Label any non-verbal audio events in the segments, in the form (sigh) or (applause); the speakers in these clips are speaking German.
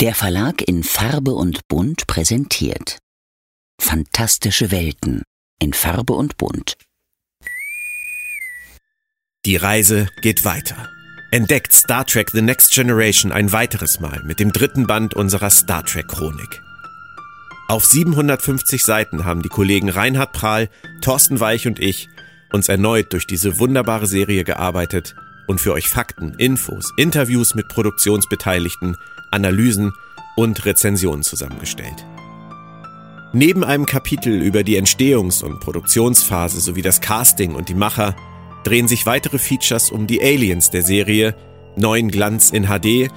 Der Verlag in Farbe und Bunt präsentiert Fantastische Welten in Farbe und Bunt. Die Reise geht weiter. Entdeckt Star Trek The Next Generation ein weiteres Mal mit dem dritten Band unserer Star Trek Chronik. Auf 750 Seiten haben die Kollegen Reinhard Prahl, Thorsten Weich und ich uns erneut durch diese wunderbare Serie gearbeitet und für euch Fakten, Infos, Interviews mit Produktionsbeteiligten Analysen und Rezensionen zusammengestellt. Neben einem Kapitel über die Entstehungs- und Produktionsphase sowie das Casting und die Macher drehen sich weitere Features um die Aliens der Serie, neuen Glanz in HD,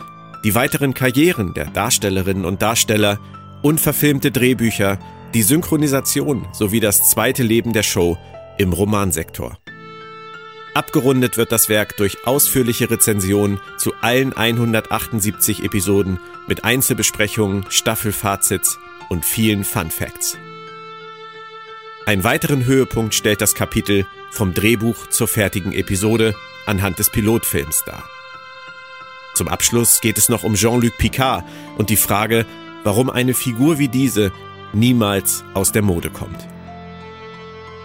die weiteren Karrieren der Darstellerinnen und Darsteller, unverfilmte Drehbücher, die Synchronisation sowie das zweite Leben der Show im Romansektor. Abgerundet wird das Werk durch ausführliche Rezensionen zu allen 178 Episoden mit Einzelbesprechungen, Staffelfazits und vielen Fun Facts. Einen weiteren Höhepunkt stellt das Kapitel vom Drehbuch zur fertigen Episode anhand des Pilotfilms dar. Zum Abschluss geht es noch um Jean-Luc Picard und die Frage, warum eine Figur wie diese niemals aus der Mode kommt.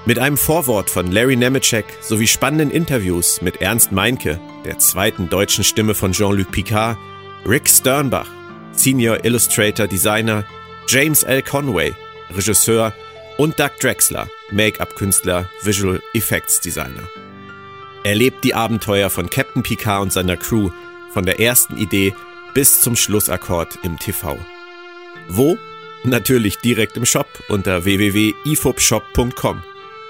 Mit einem Vorwort von Larry Nemeczek sowie spannenden Interviews mit Ernst Meinke, der zweiten deutschen Stimme von Jean-Luc Picard, Rick Sternbach, Senior Illustrator Designer, James L. Conway, Regisseur und Doug Drexler, Make-up-Künstler, Visual Effects Designer. Erlebt die Abenteuer von Captain Picard und seiner Crew von der ersten Idee bis zum Schlussakkord im TV. Wo? Natürlich direkt im Shop unter www.ifobshop.com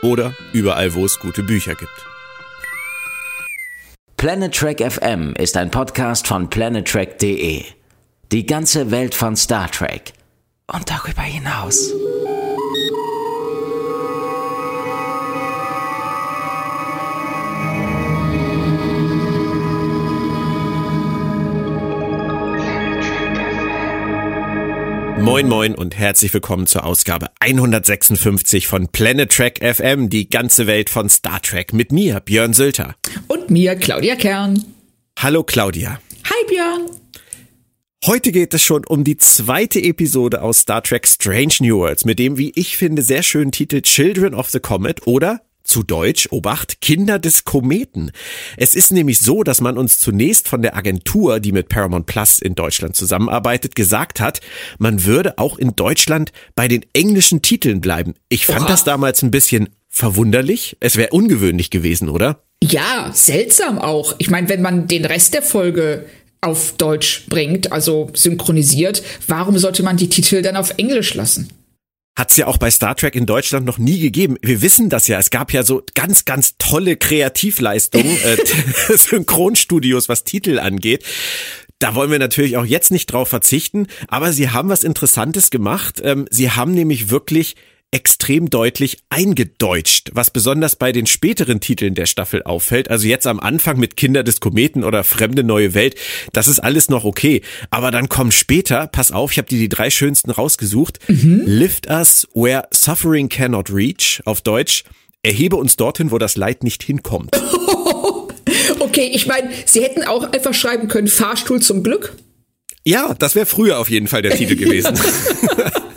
oder überall, wo es gute Bücher gibt. Planet Trek FM ist ein Podcast von planettrek.de. Die ganze Welt von Star Trek und darüber hinaus. Moin moin und herzlich willkommen zur Ausgabe 156 von Planet Trek FM, die ganze Welt von Star Trek mit mir, Björn Sülter. Und mir, Claudia Kern. Hallo Claudia. Hi Björn. Heute geht es schon um die zweite Episode aus Star Trek Strange New Worlds mit dem, wie ich finde, sehr schönen Titel Children of the Comet oder zu Deutsch, Obacht, Kinder des Kometen. Es ist nämlich so, dass man uns zunächst von der Agentur, die mit Paramount Plus in Deutschland zusammenarbeitet, gesagt hat, man würde auch in Deutschland bei den englischen Titeln bleiben. Ich fand Oha. das damals ein bisschen verwunderlich. Es wäre ungewöhnlich gewesen, oder? Ja, seltsam auch. Ich meine, wenn man den Rest der Folge auf Deutsch bringt, also synchronisiert, warum sollte man die Titel dann auf Englisch lassen? Hat es ja auch bei Star Trek in Deutschland noch nie gegeben. Wir wissen das ja. Es gab ja so ganz, ganz tolle Kreativleistungen, (laughs) äh, (laughs) Synchronstudios, was Titel angeht. Da wollen wir natürlich auch jetzt nicht drauf verzichten, aber sie haben was Interessantes gemacht. Ähm, sie haben nämlich wirklich extrem deutlich eingedeutscht, was besonders bei den späteren Titeln der Staffel auffällt. Also jetzt am Anfang mit Kinder des Kometen oder Fremde neue Welt, das ist alles noch okay. Aber dann kommen später, pass auf, ich habe dir die drei schönsten rausgesucht. Mhm. Lift us where suffering cannot reach, auf Deutsch. Erhebe uns dorthin, wo das Leid nicht hinkommt. (laughs) okay, ich meine, sie hätten auch einfach schreiben können, Fahrstuhl zum Glück. Ja, das wäre früher auf jeden Fall der Titel (laughs) gewesen. (laughs)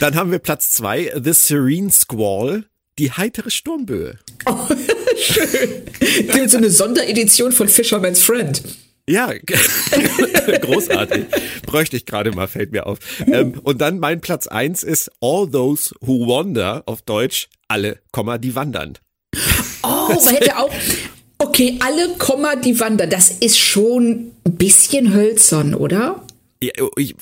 Dann haben wir Platz zwei, The Serene Squall, die heitere Sturmböe. Oh, (laughs) schön. Gibt so eine Sonderedition von Fisherman's Friend. Ja, (laughs) großartig. Bräuchte ich gerade mal, fällt mir auf. Ähm, und dann mein Platz eins ist All Those Who Wander, auf Deutsch, alle, Komma, die wandern. Oh, man hätte auch, okay, alle, Komma, die wandern, das ist schon ein bisschen hölzern, oder?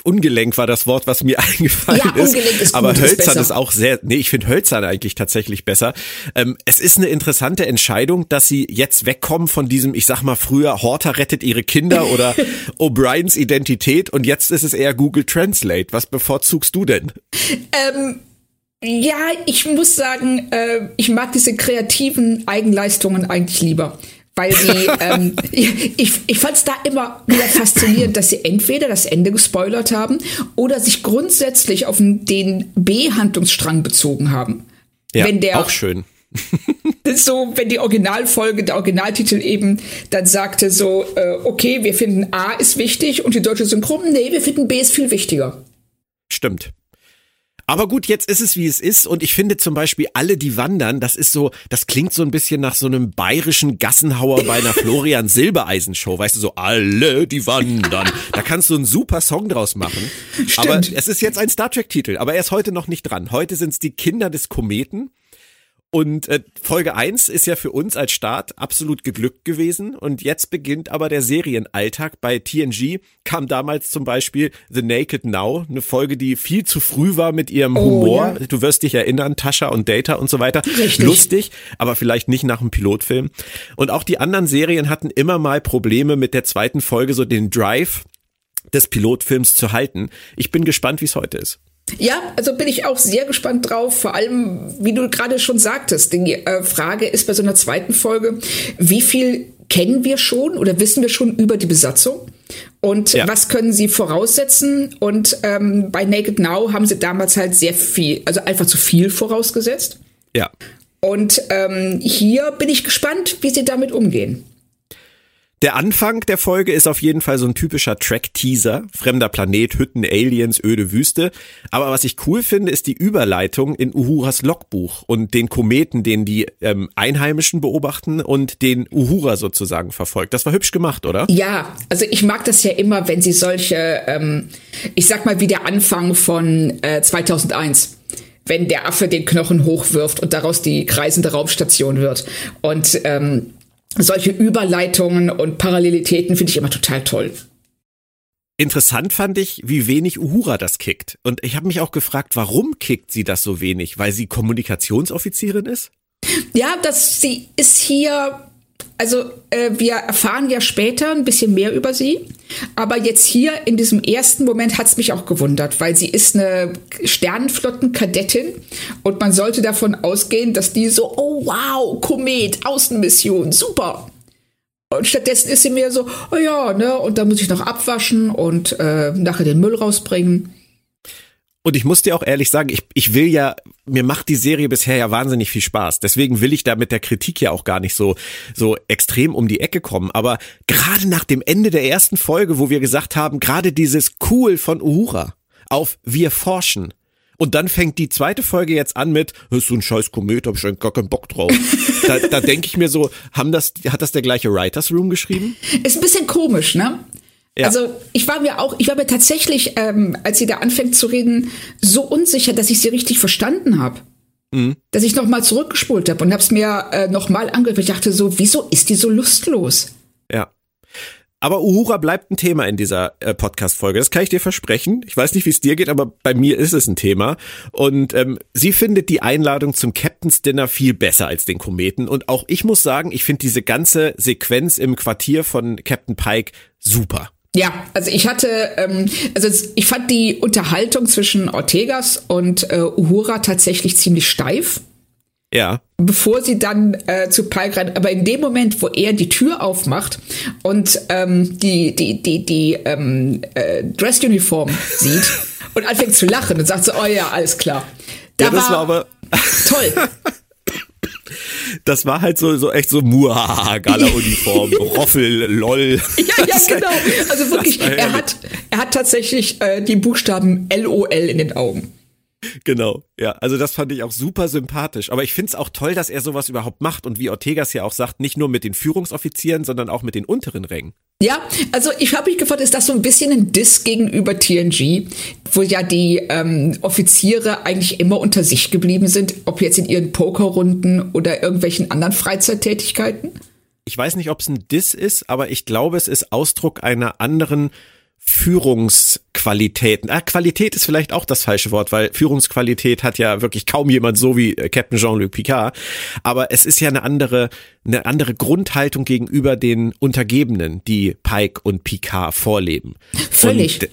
Ungelenk war das Wort, was mir (laughs) eingefallen ja, ist. Ist gut, aber hölzern ist, ist, auch sehr, nee, ich finde hölzern eigentlich tatsächlich besser. Ähm, es ist eine interessante Entscheidung, dass sie jetzt wegkommen von diesem, ich sag mal früher, Horter rettet ihre Kinder (laughs) oder O'Briens Identität und jetzt ist es eher Google Translate. Was bevorzugst du denn? Ähm ja, ich muss sagen, äh, ich mag diese kreativen Eigenleistungen eigentlich lieber weil sie, ähm, ich, ich fand es da immer wieder faszinierend, dass sie entweder das Ende gespoilert haben oder sich grundsätzlich auf den B-Handlungsstrang bezogen haben. Ja, Wenn der, auch schön. (laughs) so, wenn die Originalfolge, der Originaltitel eben dann sagte so, äh, okay, wir finden A ist wichtig und die deutsche Synchron, nee, wir finden B ist viel wichtiger. Stimmt. Aber gut, jetzt ist es wie es ist und ich finde zum Beispiel alle, die wandern, das ist so, das klingt so ein bisschen nach so einem bayerischen Gassenhauer bei einer (laughs) Florian Silbereisen Show, weißt du, so alle, die wandern. Da kannst du einen super Song draus machen. (laughs) Stimmt. Aber es ist jetzt ein Star Trek Titel, aber er ist heute noch nicht dran. Heute sind es die Kinder des Kometen und äh, Folge 1 ist ja für uns als Start absolut geglückt gewesen. Und jetzt beginnt aber der Serienalltag. Bei TNG kam damals zum Beispiel The Naked Now, eine Folge, die viel zu früh war mit ihrem oh, Humor. Ja. Du wirst dich erinnern, Tascha und Data und so weiter. Richtig. Lustig, aber vielleicht nicht nach einem Pilotfilm. Und auch die anderen Serien hatten immer mal Probleme mit der zweiten Folge, so den Drive des Pilotfilms zu halten. Ich bin gespannt, wie es heute ist. Ja, also bin ich auch sehr gespannt drauf. Vor allem, wie du gerade schon sagtest, die äh, Frage ist bei so einer zweiten Folge, wie viel kennen wir schon oder wissen wir schon über die Besatzung? Und ja. was können sie voraussetzen? Und ähm, bei Naked Now haben sie damals halt sehr viel, also einfach zu viel vorausgesetzt. Ja. Und ähm, hier bin ich gespannt, wie sie damit umgehen. Der Anfang der Folge ist auf jeden Fall so ein typischer Track-Teaser. Fremder Planet, Hütten, Aliens, öde Wüste. Aber was ich cool finde, ist die Überleitung in Uhuras Logbuch und den Kometen, den die ähm, Einheimischen beobachten und den Uhura sozusagen verfolgt. Das war hübsch gemacht, oder? Ja, also ich mag das ja immer, wenn sie solche, ähm, ich sag mal wie der Anfang von äh, 2001 wenn der Affe den Knochen hochwirft und daraus die kreisende Raumstation wird. Und ähm, solche Überleitungen und Parallelitäten finde ich immer total toll. Interessant fand ich, wie wenig Uhura das kickt. Und ich habe mich auch gefragt, warum kickt sie das so wenig? Weil sie Kommunikationsoffizierin ist? Ja, das sie ist hier also äh, wir erfahren ja später ein bisschen mehr über sie, aber jetzt hier in diesem ersten Moment hat es mich auch gewundert, weil sie ist eine Sternenflottenkadettin und man sollte davon ausgehen, dass die so, oh wow, Komet, Außenmission, super. Und stattdessen ist sie mir so, oh ja, ne, und da muss ich noch abwaschen und äh, nachher den Müll rausbringen. Und ich muss dir auch ehrlich sagen, ich, ich will ja, mir macht die Serie bisher ja wahnsinnig viel Spaß. Deswegen will ich da mit der Kritik ja auch gar nicht so, so extrem um die Ecke kommen. Aber gerade nach dem Ende der ersten Folge, wo wir gesagt haben, gerade dieses Cool von Uhura auf Wir forschen. Und dann fängt die zweite Folge jetzt an mit, ist so ein scheiß Komet, hab ich gar keinen Bock drauf. (laughs) da da denke ich mir so, haben das, hat das der gleiche Writers Room geschrieben? Ist ein bisschen komisch, ne? Ja. Also ich war mir auch, ich war mir tatsächlich, ähm, als sie da anfängt zu reden, so unsicher, dass ich sie richtig verstanden habe. Mhm. Dass ich nochmal zurückgespult habe und habe es mir äh, nochmal angehört. Ich dachte so, wieso ist die so lustlos? Ja. Aber Uhura bleibt ein Thema in dieser äh, Podcast-Folge. Das kann ich dir versprechen. Ich weiß nicht, wie es dir geht, aber bei mir ist es ein Thema. Und ähm, sie findet die Einladung zum Captain's Dinner viel besser als den Kometen. Und auch ich muss sagen, ich finde diese ganze Sequenz im Quartier von Captain Pike super. Ja, also ich hatte, ähm, also ich fand die Unterhaltung zwischen Ortegas und äh, Uhura tatsächlich ziemlich steif. Ja. Bevor sie dann äh, zu Pike rennt. Aber in dem Moment, wo er die Tür aufmacht und ähm, die, die, die, die ähm, äh, Dressuniform (laughs) sieht und anfängt zu lachen und sagt so, oh ja, alles klar. Da ja, das war, war aber toll. (laughs) das war halt so, so echt so Muhaha, Gala-Uniform, (laughs) Roffel, LOL. Ja, ja, genau. Also wirklich, er hat, er hat tatsächlich äh, die Buchstaben LOL in den Augen. Genau, ja. Also das fand ich auch super sympathisch. Aber ich finde es auch toll, dass er sowas überhaupt macht und wie Ortegas ja auch sagt, nicht nur mit den Führungsoffizieren, sondern auch mit den unteren Rängen. Ja, also ich habe mich gefragt, ist das so ein bisschen ein Diss gegenüber TNG, wo ja die ähm, Offiziere eigentlich immer unter sich geblieben sind, ob jetzt in ihren Pokerrunden oder irgendwelchen anderen Freizeittätigkeiten? Ich weiß nicht, ob es ein Diss ist, aber ich glaube, es ist Ausdruck einer anderen Führungsqualitäten. Ah, Qualität ist vielleicht auch das falsche Wort, weil Führungsqualität hat ja wirklich kaum jemand so wie äh, Captain Jean-Luc Picard. Aber es ist ja eine andere, eine andere Grundhaltung gegenüber den Untergebenen, die Pike und Picard vorleben. Völlig. Und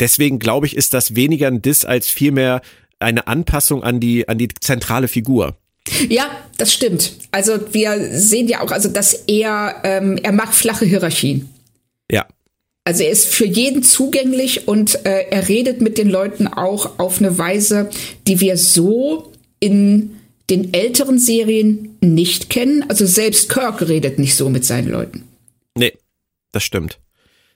deswegen glaube ich, ist das weniger ein Diss als vielmehr eine Anpassung an die, an die zentrale Figur. Ja, das stimmt. Also wir sehen ja auch, also dass er, ähm, er mag flache Hierarchien. Ja. Also er ist für jeden zugänglich und äh, er redet mit den Leuten auch auf eine Weise, die wir so in den älteren Serien nicht kennen. Also selbst Kirk redet nicht so mit seinen Leuten. Nee, das stimmt.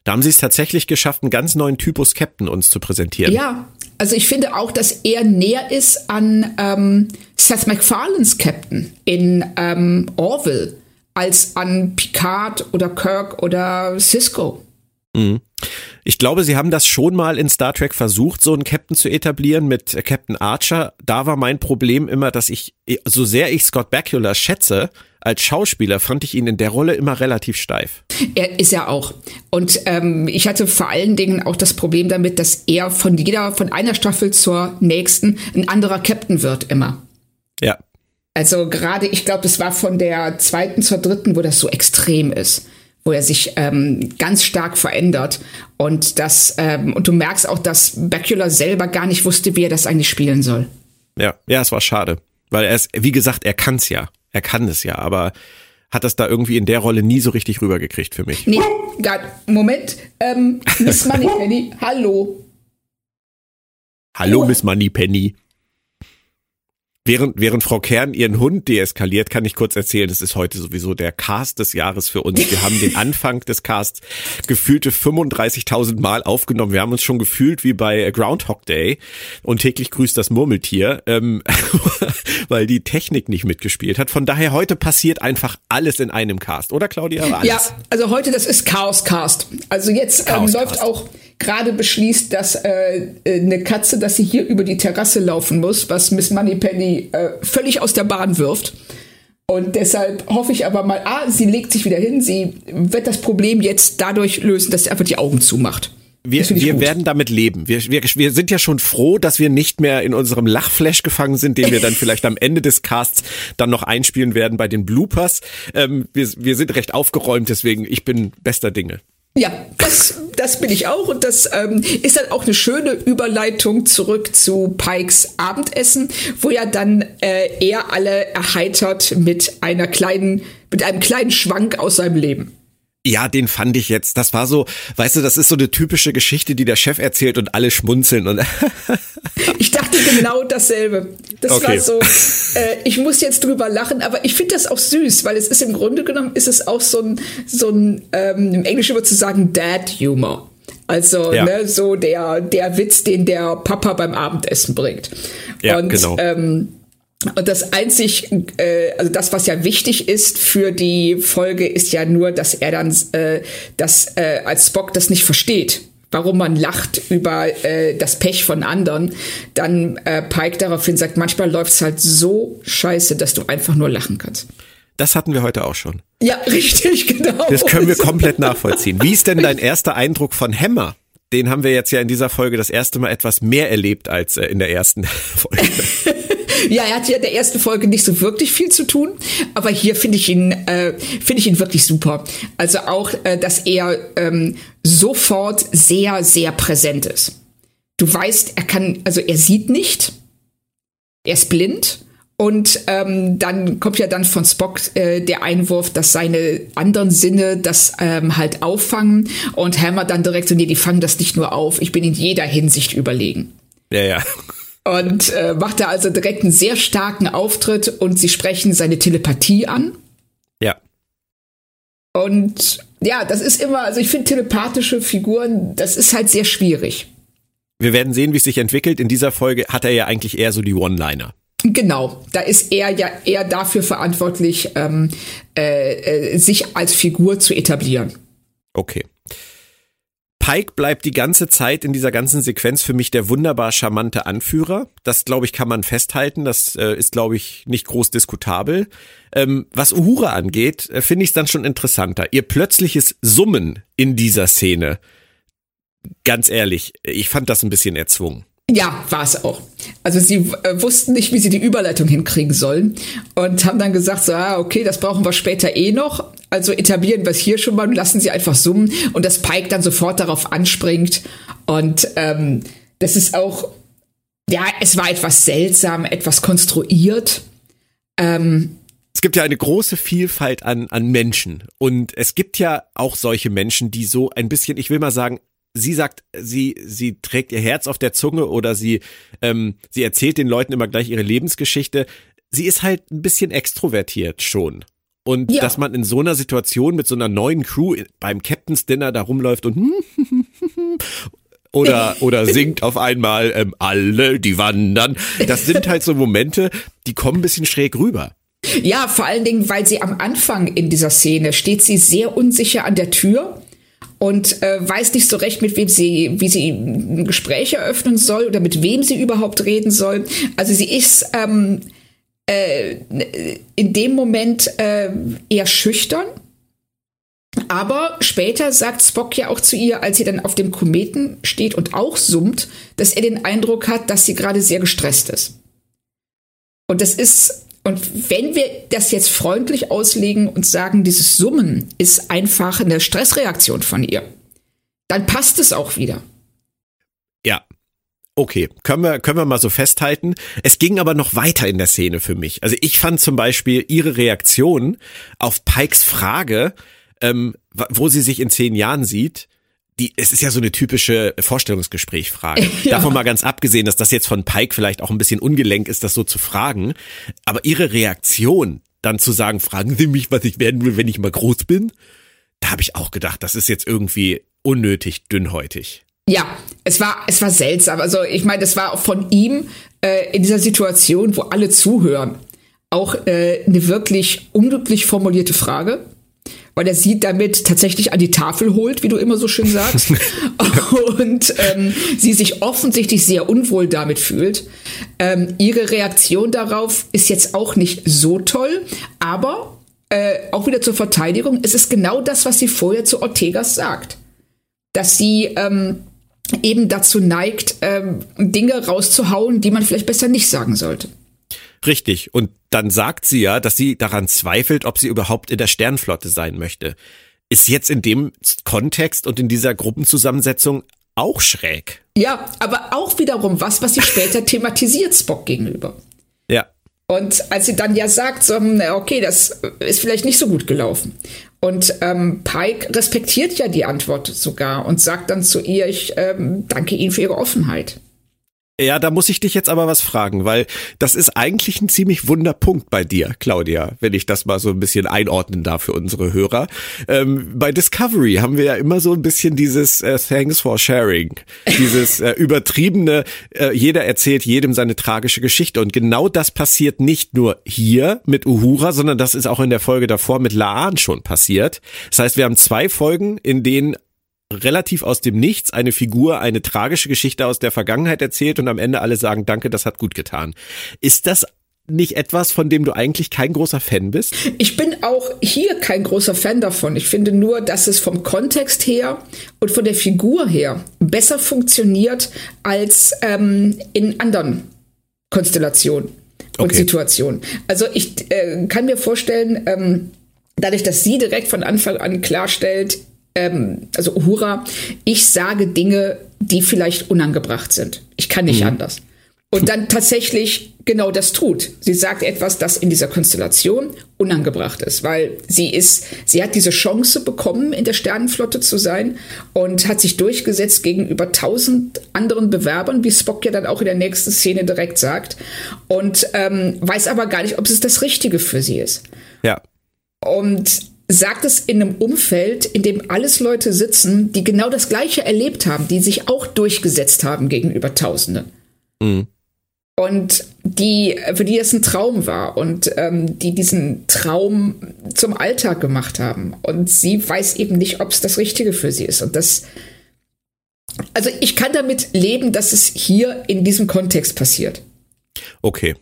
Da haben sie es tatsächlich geschafft, einen ganz neuen Typus Captain uns zu präsentieren. Ja, also ich finde auch, dass er näher ist an ähm, Seth MacFarlanes Captain in ähm, Orville als an Picard oder Kirk oder Cisco. Mhm. Ich glaube, sie haben das schon mal in Star Trek versucht, so einen Captain zu etablieren mit Captain Archer. Da war mein Problem immer, dass ich, so sehr ich Scott Bakula schätze, als Schauspieler fand ich ihn in der Rolle immer relativ steif. Er ist ja auch. Und ähm, ich hatte vor allen Dingen auch das Problem damit, dass er von jeder, von einer Staffel zur nächsten ein anderer Captain wird immer. Ja. Also gerade, ich glaube, es war von der zweiten zur dritten, wo das so extrem ist wo er sich ähm, ganz stark verändert. Und das, ähm, und du merkst auch, dass Bakula selber gar nicht wusste, wie er das eigentlich spielen soll. Ja, ja, es war schade. Weil er ist, wie gesagt, er kann's ja. Er kann es ja, aber hat das da irgendwie in der Rolle nie so richtig rübergekriegt für mich. Nee, gar, Moment. Ähm, (laughs) Miss Moneypenny, hallo. Hallo, oh. Miss Moneypenny. Während, während Frau Kern ihren Hund deeskaliert, kann ich kurz erzählen, es ist heute sowieso der Cast des Jahres für uns. Wir haben den (laughs) Anfang des Casts gefühlte 35.000 Mal aufgenommen. Wir haben uns schon gefühlt wie bei Groundhog Day und täglich grüßt das Murmeltier, ähm, (laughs) weil die Technik nicht mitgespielt hat. Von daher heute passiert einfach alles in einem Cast, oder Claudia? Alles. Ja, also heute das ist Chaos Cast. Also jetzt ähm, läuft auch gerade beschließt, dass äh, eine Katze, dass sie hier über die Terrasse laufen muss, was Miss Moneypenny äh, völlig aus der Bahn wirft. Und deshalb hoffe ich aber mal, ah, sie legt sich wieder hin, sie wird das Problem jetzt dadurch lösen, dass sie einfach die Augen zumacht. Wir, wir werden damit leben. Wir, wir, wir sind ja schon froh, dass wir nicht mehr in unserem Lachflash gefangen sind, den wir dann (laughs) vielleicht am Ende des Casts dann noch einspielen werden bei den Bloopers. Ähm, wir, wir sind recht aufgeräumt, deswegen ich bin bester Dinge. Ja, das, das bin ich auch und das ähm, ist dann auch eine schöne Überleitung zurück zu Pikes Abendessen, wo ja dann äh, er alle erheitert mit einer kleinen, mit einem kleinen Schwank aus seinem Leben. Ja, den fand ich jetzt. Das war so, weißt du, das ist so eine typische Geschichte, die der Chef erzählt und alle schmunzeln. Und (laughs) (laughs) ich dachte genau dasselbe. Das okay. war so, äh, ich muss jetzt drüber lachen, aber ich finde das auch süß, weil es ist im Grunde genommen, ist es auch so ein, so ein ähm, im Englischen würde zu sagen, Dad-Humor. Also ja. ne, so der, der Witz, den der Papa beim Abendessen bringt. Ja, und, genau. Ähm, und das einzig, äh, also das, was ja wichtig ist für die Folge, ist ja nur, dass er dann, äh, dass äh, als Spock das nicht versteht, warum man lacht über äh, das Pech von anderen. Dann äh, Pike daraufhin sagt, manchmal läuft's halt so scheiße, dass du einfach nur lachen kannst. Das hatten wir heute auch schon. Ja, (laughs) richtig, genau. Das können wir komplett nachvollziehen. Wie ist denn dein erster Eindruck von Hammer? Den haben wir jetzt ja in dieser Folge das erste Mal etwas mehr erlebt als äh, in der ersten (laughs) Folge. (laughs) Ja, er hat ja in der ersten Folge nicht so wirklich viel zu tun, aber hier finde ich ihn äh, finde ich ihn wirklich super. Also auch, äh, dass er ähm, sofort sehr sehr präsent ist. Du weißt, er kann, also er sieht nicht, er ist blind. Und ähm, dann kommt ja dann von Spock äh, der Einwurf, dass seine anderen Sinne das ähm, halt auffangen. Und Hammer dann direkt so, nee, die fangen das nicht nur auf, ich bin in jeder Hinsicht überlegen. Ja, ja und äh, macht da also direkt einen sehr starken Auftritt und sie sprechen seine Telepathie an. Ja. Und ja, das ist immer, also ich finde telepathische Figuren, das ist halt sehr schwierig. Wir werden sehen, wie es sich entwickelt. In dieser Folge hat er ja eigentlich eher so die One-Liner. Genau, da ist er ja eher dafür verantwortlich, ähm, äh, äh, sich als Figur zu etablieren. Okay. Pike bleibt die ganze Zeit in dieser ganzen Sequenz für mich der wunderbar charmante Anführer. Das, glaube ich, kann man festhalten. Das äh, ist, glaube ich, nicht groß diskutabel. Ähm, was Uhura angeht, äh, finde ich es dann schon interessanter. Ihr plötzliches Summen in dieser Szene. Ganz ehrlich, ich fand das ein bisschen erzwungen. Ja, war es auch. Also sie äh, wussten nicht, wie sie die Überleitung hinkriegen sollen und haben dann gesagt, so, ah, okay, das brauchen wir später eh noch. Also etablieren wir es hier schon mal und lassen sie einfach summen und das Pike dann sofort darauf anspringt. Und ähm, das ist auch, ja, es war etwas seltsam, etwas konstruiert. Ähm, es gibt ja eine große Vielfalt an, an Menschen. Und es gibt ja auch solche Menschen, die so ein bisschen, ich will mal sagen, sie sagt, sie, sie trägt ihr Herz auf der Zunge oder sie, ähm, sie erzählt den Leuten immer gleich ihre Lebensgeschichte. sie ist halt ein bisschen extrovertiert schon. Und Ja. dass man in so einer Situation mit so einer neuen Crew beim Captain's Dinner da rumläuft und (laughs) oder, (laughs) oder singt auf einmal ähm, alle, die wandern. Das sind halt so Momente, die kommen ein bisschen schräg rüber. Ja, vor allen Dingen, weil sie am Anfang in dieser Szene steht sie sehr unsicher an der Tür und äh, weiß nicht so recht, mit wem sie, wie sie ein Gespräch eröffnen soll oder mit wem sie überhaupt reden soll. Also sie ist ähm, äh, in dem Moment äh, eher schüchtern. Aber später sagt Spock ja auch zu ihr, als sie dann auf dem Kometen steht und auch summt, dass er den Eindruck hat, dass sie gerade sehr gestresst ist. Und das ist, und wenn wir das jetzt freundlich auslegen und sagen, dieses Summen ist einfach eine Stressreaktion von ihr, dann passt es auch wieder. Ja. Okay, können wir, können wir mal so festhalten. Es ging aber noch weiter in der Szene für mich. Also ich fand zum Beispiel ihre Reaktion auf Pikes Frage, ähm, wo sie sich in zehn Jahren sieht, die, es ist ja so eine typische Vorstellungsgesprächfrage. (laughs) Ja. Davon mal ganz abgesehen, dass das jetzt von Pike vielleicht auch ein bisschen ungelenk ist, das so zu fragen. Aber ihre Reaktion, dann zu sagen, fragen Sie mich, was ich werden will, wenn ich mal groß bin, da habe ich auch gedacht, das ist jetzt irgendwie unnötig dünnhäutig. Ja, es war, es war seltsam. Also ich meine, das war auch von ihm äh, in dieser Situation, wo alle zuhören, auch äh, eine wirklich unglücklich formulierte Frage, weil er sie damit tatsächlich an die Tafel holt, wie du immer so schön sagst, (laughs) und ähm, sie sich offensichtlich sehr unwohl damit fühlt. Ähm, ihre Reaktion darauf ist jetzt auch nicht so toll, aber äh, auch wieder zur Verteidigung, es ist genau das, was sie vorher zu Ortegas sagt dass sie ähm, eben dazu neigt, ähm, Dinge rauszuhauen, die man vielleicht besser nicht sagen sollte. Richtig. Und dann sagt sie ja, dass sie daran zweifelt, ob sie überhaupt in der Sternflotte sein möchte. Ist jetzt in dem Kontext und in dieser Gruppenzusammensetzung auch schräg. Ja, aber auch wiederum was, was sie später (laughs) thematisiert Spock gegenüber. Ja. Und als sie dann ja sagt, so, hm, okay, das ist vielleicht nicht so gut gelaufen. Und ähm, Pike respektiert ja die Antwort sogar und sagt dann zu ihr, ich ähm, danke Ihnen für Ihre Offenheit. Ja, da muss ich dich jetzt aber was fragen, weil das ist eigentlich ein ziemlich wunder Punkt bei dir, Claudia, wenn ich das mal so ein bisschen einordnen darf für unsere Hörer. Ähm, bei Discovery haben wir ja immer so ein bisschen dieses äh, Thanks for Sharing, dieses äh, (laughs) übertriebene, äh, jeder erzählt jedem seine tragische Geschichte und genau das passiert nicht nur hier mit Uhura, sondern das ist auch in der Folge davor mit Laan schon passiert. Das heißt, wir haben zwei Folgen, in denen relativ aus dem Nichts eine Figur eine tragische Geschichte aus der Vergangenheit erzählt und am Ende alle sagen, danke, das hat gut getan. Ist das nicht etwas, von dem du eigentlich kein großer Fan bist? Ich bin auch hier kein großer Fan davon. Ich finde nur, dass es vom Kontext her und von der Figur her besser funktioniert als ähm, in anderen Konstellationen und Okay. Situationen. Also ich äh, kann mir vorstellen, ähm, dadurch, dass sie direkt von Anfang an klarstellt, ähm, also Uhura, ich sage Dinge, die vielleicht unangebracht sind. Ich kann nicht anders. Und dann tatsächlich genau das tut. Sie sagt etwas, das in dieser Konstellation unangebracht ist, weil sie ist, sie hat diese Chance bekommen, in der Sternenflotte zu sein und hat sich durchgesetzt gegenüber tausend anderen Bewerbern, wie Spock ja dann auch in der nächsten Szene direkt sagt, und ähm, weiß aber gar nicht, ob es das Richtige für sie ist Ja. und sagt es in einem Umfeld, in dem alles Leute sitzen, die genau das Gleiche erlebt haben, die sich auch durchgesetzt haben gegenüber Tausenden. Und die, für die es ein Traum war und ähm, die diesen Traum zum Alltag gemacht haben. Und sie weiß eben nicht, ob es das Richtige für sie ist. Und das, also ich kann damit leben, dass es hier in diesem Kontext passiert. Okay.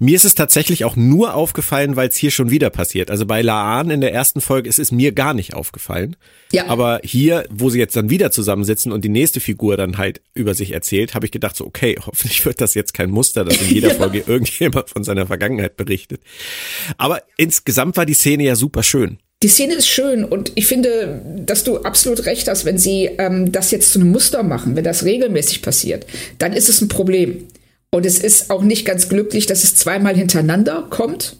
Mir ist es tatsächlich auch nur aufgefallen, weil es hier schon wieder passiert. Also bei Laan in der ersten Folge ist es mir gar nicht aufgefallen. Ja. Aber hier, wo sie jetzt dann wieder zusammensitzen und die nächste Figur dann halt über sich erzählt, habe ich gedacht so, okay, (laughs) hoffentlich wird das jetzt kein Muster, dass in jeder (laughs) Folge irgendjemand von seiner Vergangenheit berichtet. Aber insgesamt war die Szene ja super schön. Die Szene ist schön und ich finde, dass du absolut recht hast, wenn sie ähm, das jetzt zu einem Muster machen, wenn das regelmäßig passiert, dann ist es ein Problem. Und es ist auch nicht ganz glücklich, dass es zweimal hintereinander kommt.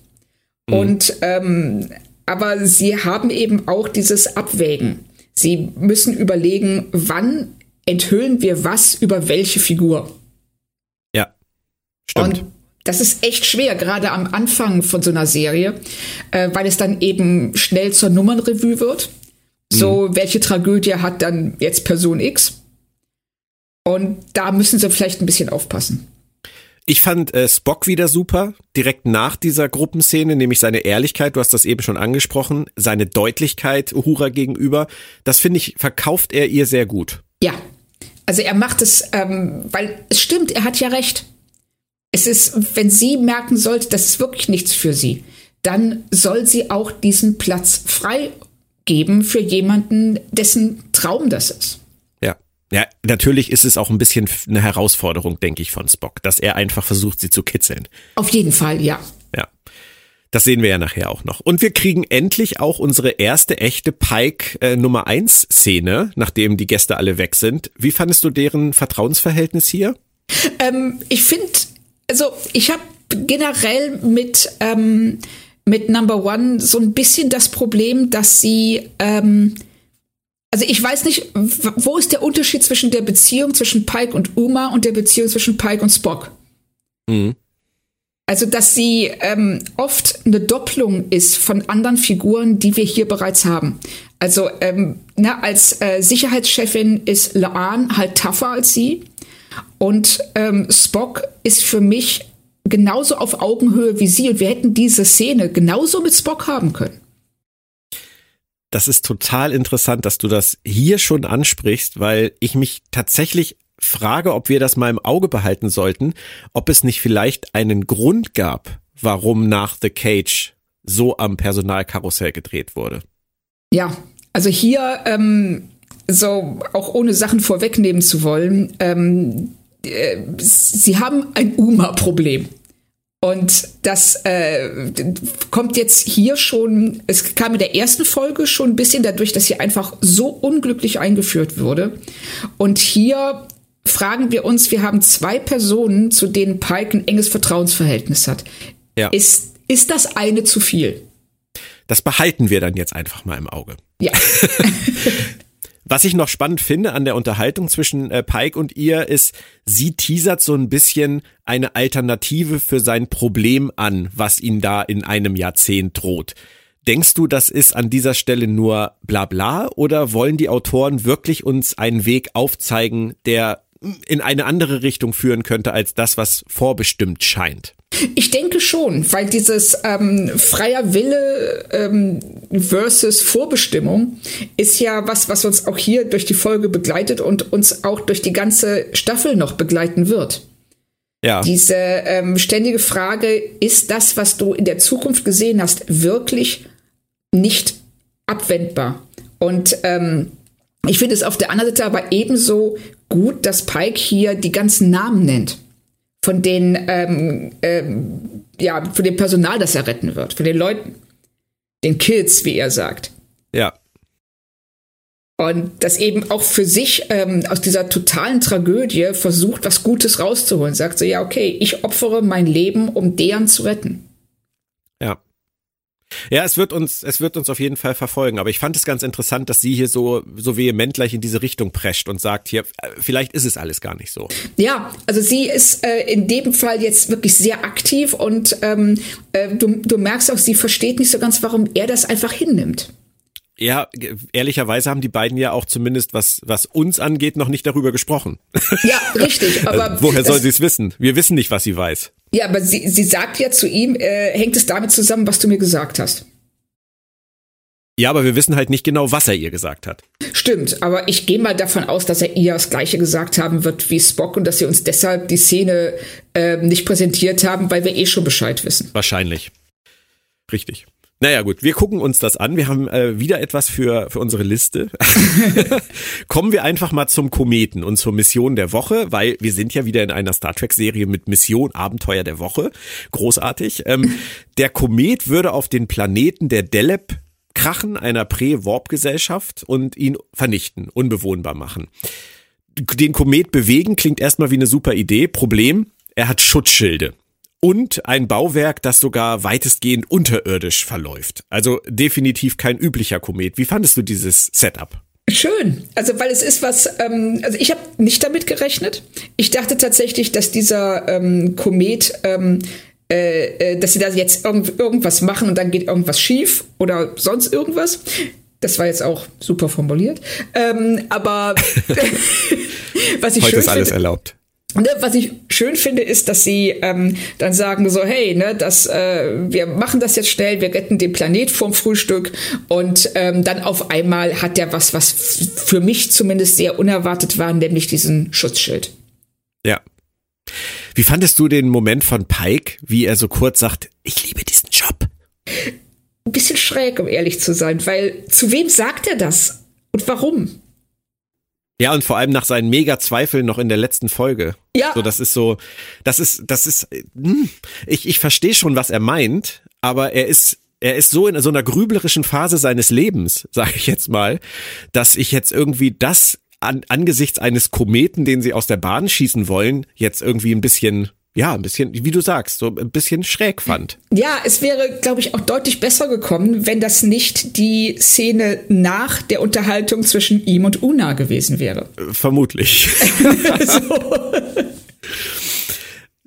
Und ähm, aber sie haben eben auch dieses Abwägen. Sie müssen überlegen, wann enthüllen wir was über welche Figur. Ja. Stimmt. Und das ist echt schwer, gerade am Anfang von so einer Serie, äh, weil es dann eben schnell zur Nummernrevue wird. So, mhm. welche Tragödie hat dann jetzt Person X? Und da müssen sie vielleicht ein bisschen aufpassen. Ich fand äh, Spock wieder super, direkt nach dieser Gruppenszene, nämlich seine Ehrlichkeit, du hast das eben schon angesprochen, seine Deutlichkeit Uhura gegenüber. Das finde ich, verkauft er ihr sehr gut. Ja, also er macht es, ähm, weil es stimmt, er hat ja recht. Es ist, wenn sie merken sollte, das ist wirklich nichts für sie, dann soll sie auch diesen Platz freigeben für jemanden, dessen Traum das ist. Ja. Natürlich ist es auch ein bisschen eine Herausforderung, denke ich, von Spock, dass er einfach versucht, sie zu kitzeln. Auf jeden Fall, ja. Ja. Das sehen wir ja nachher auch noch. Und wir kriegen endlich auch unsere erste echte Pike äh, Nummer 1 Szene, nachdem die Gäste alle weg sind. Wie fandest du deren Vertrauensverhältnis hier? Ähm, ich finde also ich habe generell mit, ähm, mit Number One so ein bisschen das Problem, dass sie, ähm, also ich weiß nicht, wo ist der Unterschied zwischen der Beziehung zwischen Pike und Uma und der Beziehung zwischen Pike und Spock? Mhm. Also, dass sie ähm, oft eine Doppelung ist von anderen Figuren, die wir hier bereits haben. Also, ähm, na, als äh, Sicherheitschefin ist Laan halt tougher als sie. Und ähm, Spock ist für mich genauso auf Augenhöhe wie sie und wir hätten diese Szene genauso mit Spock haben können. Das ist total interessant, dass du das hier schon ansprichst, weil ich mich tatsächlich frage, ob wir das mal im Auge behalten sollten, ob es nicht vielleicht einen Grund gab, warum nach The Cage so am Personalkarussell gedreht wurde. Ja, also hier ähm, so auch ohne Sachen vorwegnehmen zu wollen, ähm, äh, sie haben ein UMA-Problem. Und das äh, kommt jetzt hier schon, es kam in der ersten Folge schon ein bisschen dadurch, dass sie einfach so unglücklich eingeführt wurde. Und hier fragen wir uns, wir haben zwei Personen, zu denen Pike ein enges Vertrauensverhältnis hat. Ja. Ist, ist das eine zu viel? Das behalten wir dann jetzt einfach mal im Auge. Ja. (laughs) Was ich noch spannend finde an der Unterhaltung zwischen äh, Pike und ihr ist, sie teasert so ein bisschen eine Alternative für sein Problem an, was ihn da in einem Jahrzehnt droht. Denkst du, das ist an dieser Stelle nur Blabla oder wollen die Autoren wirklich uns einen Weg aufzeigen, der in eine andere Richtung führen könnte als das, was vorbestimmt scheint? Ich denke schon, weil dieses ähm, freier Wille ähm, versus Vorbestimmung ist ja was, was uns auch hier durch die Folge begleitet und uns auch durch die ganze Staffel noch begleiten wird. Ja. Diese ähm, ständige Frage, ist das, was du in der Zukunft gesehen hast, wirklich nicht abwendbar? Und ähm, ich finde es auf der anderen Seite aber ebenso gut, dass Pike hier die ganzen Namen nennt von den, ähm, ähm, ja, von dem Personal, das er retten wird, von den Leuten, den Kids, wie er sagt. Ja. Und das eben auch für sich ähm, aus dieser totalen Tragödie versucht, was Gutes rauszuholen. Sagt so, ja, okay, ich opfere mein Leben, um deren zu retten. Ja. Ja, es wird uns, es wird uns auf jeden Fall verfolgen. Aber ich fand es ganz interessant, dass sie hier so, so vehement gleich in diese Richtung prescht und sagt hier, vielleicht ist es alles gar nicht so. Ja, also sie ist äh, in dem Fall jetzt wirklich sehr aktiv und ähm, äh, du, du merkst auch, sie versteht nicht so ganz, warum er das einfach hinnimmt. Ja, ehrlicherweise haben die beiden ja auch zumindest was was uns angeht noch nicht darüber gesprochen. Ja, richtig. (laughs) Aber also, woher soll sie es wissen? Wir wissen nicht, was sie weiß. Ja, aber sie, sie sagt ja zu ihm, äh, hängt es damit zusammen, was du mir gesagt hast. Ja, aber wir wissen halt nicht genau, was er ihr gesagt hat. Stimmt, aber ich gehe mal davon aus, dass er ihr das Gleiche gesagt haben wird wie Spock und dass sie uns deshalb die Szene äh, nicht präsentiert haben, weil wir eh schon Bescheid wissen. Wahrscheinlich. Richtig. Naja gut, wir gucken uns das an. Wir haben äh, wieder etwas für, für unsere Liste. (laughs) Kommen wir einfach mal zum Kometen und zur Mission der Woche, weil wir sind ja wieder in einer Star Trek-Serie mit Mission Abenteuer der Woche. Großartig. Ähm, (laughs) der Komet würde auf den Planeten der Deleb krachen, einer Prä-Warp-Gesellschaft, und ihn vernichten, unbewohnbar machen. Den Komet bewegen klingt erstmal wie eine super Idee. Problem, er hat Schutzschilde und ein Bauwerk, das sogar weitestgehend unterirdisch verläuft. Also definitiv kein üblicher Komet. Wie fandest du dieses Setup? Schön. Also, weil es ist was, ähm, also ich habe nicht damit gerechnet. Ich dachte tatsächlich, dass dieser ähm, Komet, ähm, äh, äh, dass sie da jetzt irgend, irgendwas machen und dann geht irgendwas schief oder sonst irgendwas. Das war jetzt auch super formuliert. Ähm, aber (laughs) (laughs) was ich Heute schön ist alles finde, erlaubt. Ne, was ich schön finde, ist, dass sie ähm, dann sagen so, hey, ne, das, äh, wir machen das jetzt schnell, wir retten den Planet vorm Frühstück und ähm, dann auf einmal hat der was, was für mich zumindest sehr unerwartet war, nämlich diesen Schutzschild. Ja. Wie fandest du den Moment von Pike, wie er so kurz sagt, ich liebe diesen Job? Ein bisschen schräg, um ehrlich zu sein, weil zu wem sagt er das und warum? Ja, und vor allem nach seinen Mega-Zweifeln noch in der letzten Folge. Ja. So, das ist so, das ist, das ist, hm, ich, ich verstehe schon, was er meint, aber er ist, er ist so in so einer grüblerischen Phase seines Lebens, (laughs) sage ich jetzt mal, dass ich jetzt irgendwie das an, angesichts eines Kometen, den sie aus der Bahn schießen wollen, jetzt irgendwie ein bisschen ja, ein bisschen, wie du sagst, so ein bisschen schräg fand. Ja, es wäre, glaube ich, auch deutlich besser gekommen, wenn das nicht die Szene nach der Unterhaltung zwischen ihm und Una gewesen wäre. Vermutlich. so. (laughs)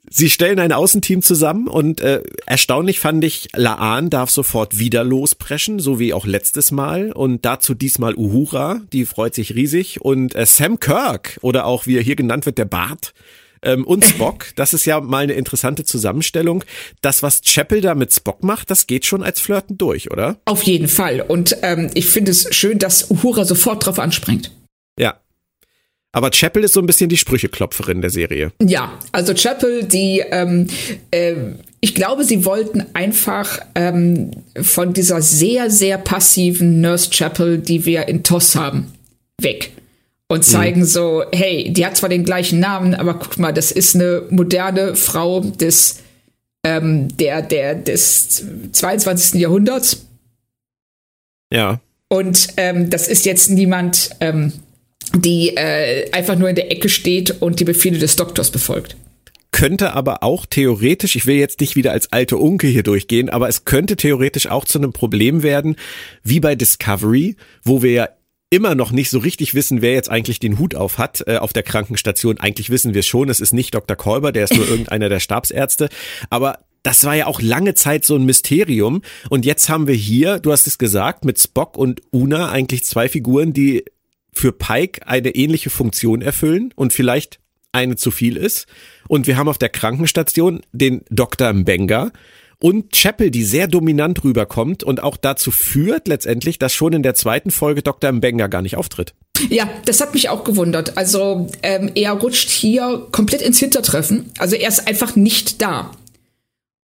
Sie stellen ein Außenteam zusammen und äh, erstaunlich fand ich, Laan darf sofort wieder lospreschen, so wie auch letztes Mal. Und dazu diesmal Uhura, die freut sich riesig. Und äh, Sam Kirk, oder auch wie er hier genannt wird, der Bart, ähm, und Spock. Das ist ja mal eine interessante Zusammenstellung. Das, was Chapel da mit Spock macht, das geht schon als Flirten durch, oder? Auf jeden Fall. Und ähm, ich finde es schön, dass Uhura sofort drauf anspringt. Ja. Aber Chapel ist so ein bisschen die Sprücheklopferin der Serie. Ja, also Chapel, die, ähm, äh, ich glaube, sie wollten einfach ähm, von dieser sehr, sehr passiven Nurse Chapel, die wir in TOS haben, weg und zeigen mhm. so, hey, die hat zwar den gleichen Namen, aber guck mal, das ist eine moderne Frau des, ähm, der, der, des 22. Jahrhunderts. Ja. Und ähm, das ist jetzt niemand, ähm, die äh, einfach nur in der Ecke steht und die Befehle des Doktors befolgt könnte aber auch theoretisch, ich will jetzt nicht wieder als alte Unke hier durchgehen, aber es könnte theoretisch auch zu einem Problem werden, wie bei Discovery, wo wir ja immer noch nicht so richtig wissen, wer jetzt eigentlich den Hut auf hat äh, auf der Krankenstation. Eigentlich wissen wir es schon, es ist nicht Dr. Kolber, der ist nur (laughs) irgendeiner der Stabsärzte. Aber das war ja auch lange Zeit so ein Mysterium. Und jetzt haben wir hier, du hast es gesagt, mit Spock und Una eigentlich zwei Figuren, die für Pike eine ähnliche Funktion erfüllen und vielleicht eine zu viel ist. Und wir haben auf der Krankenstation den Dr. Mbenga, und Chapel, die sehr dominant rüberkommt und auch dazu führt letztendlich, dass schon in der zweiten Folge Dr. Mbenga gar nicht auftritt. Ja, das hat mich auch gewundert. Also ähm, er rutscht hier komplett ins Hintertreffen. Also er ist einfach nicht da.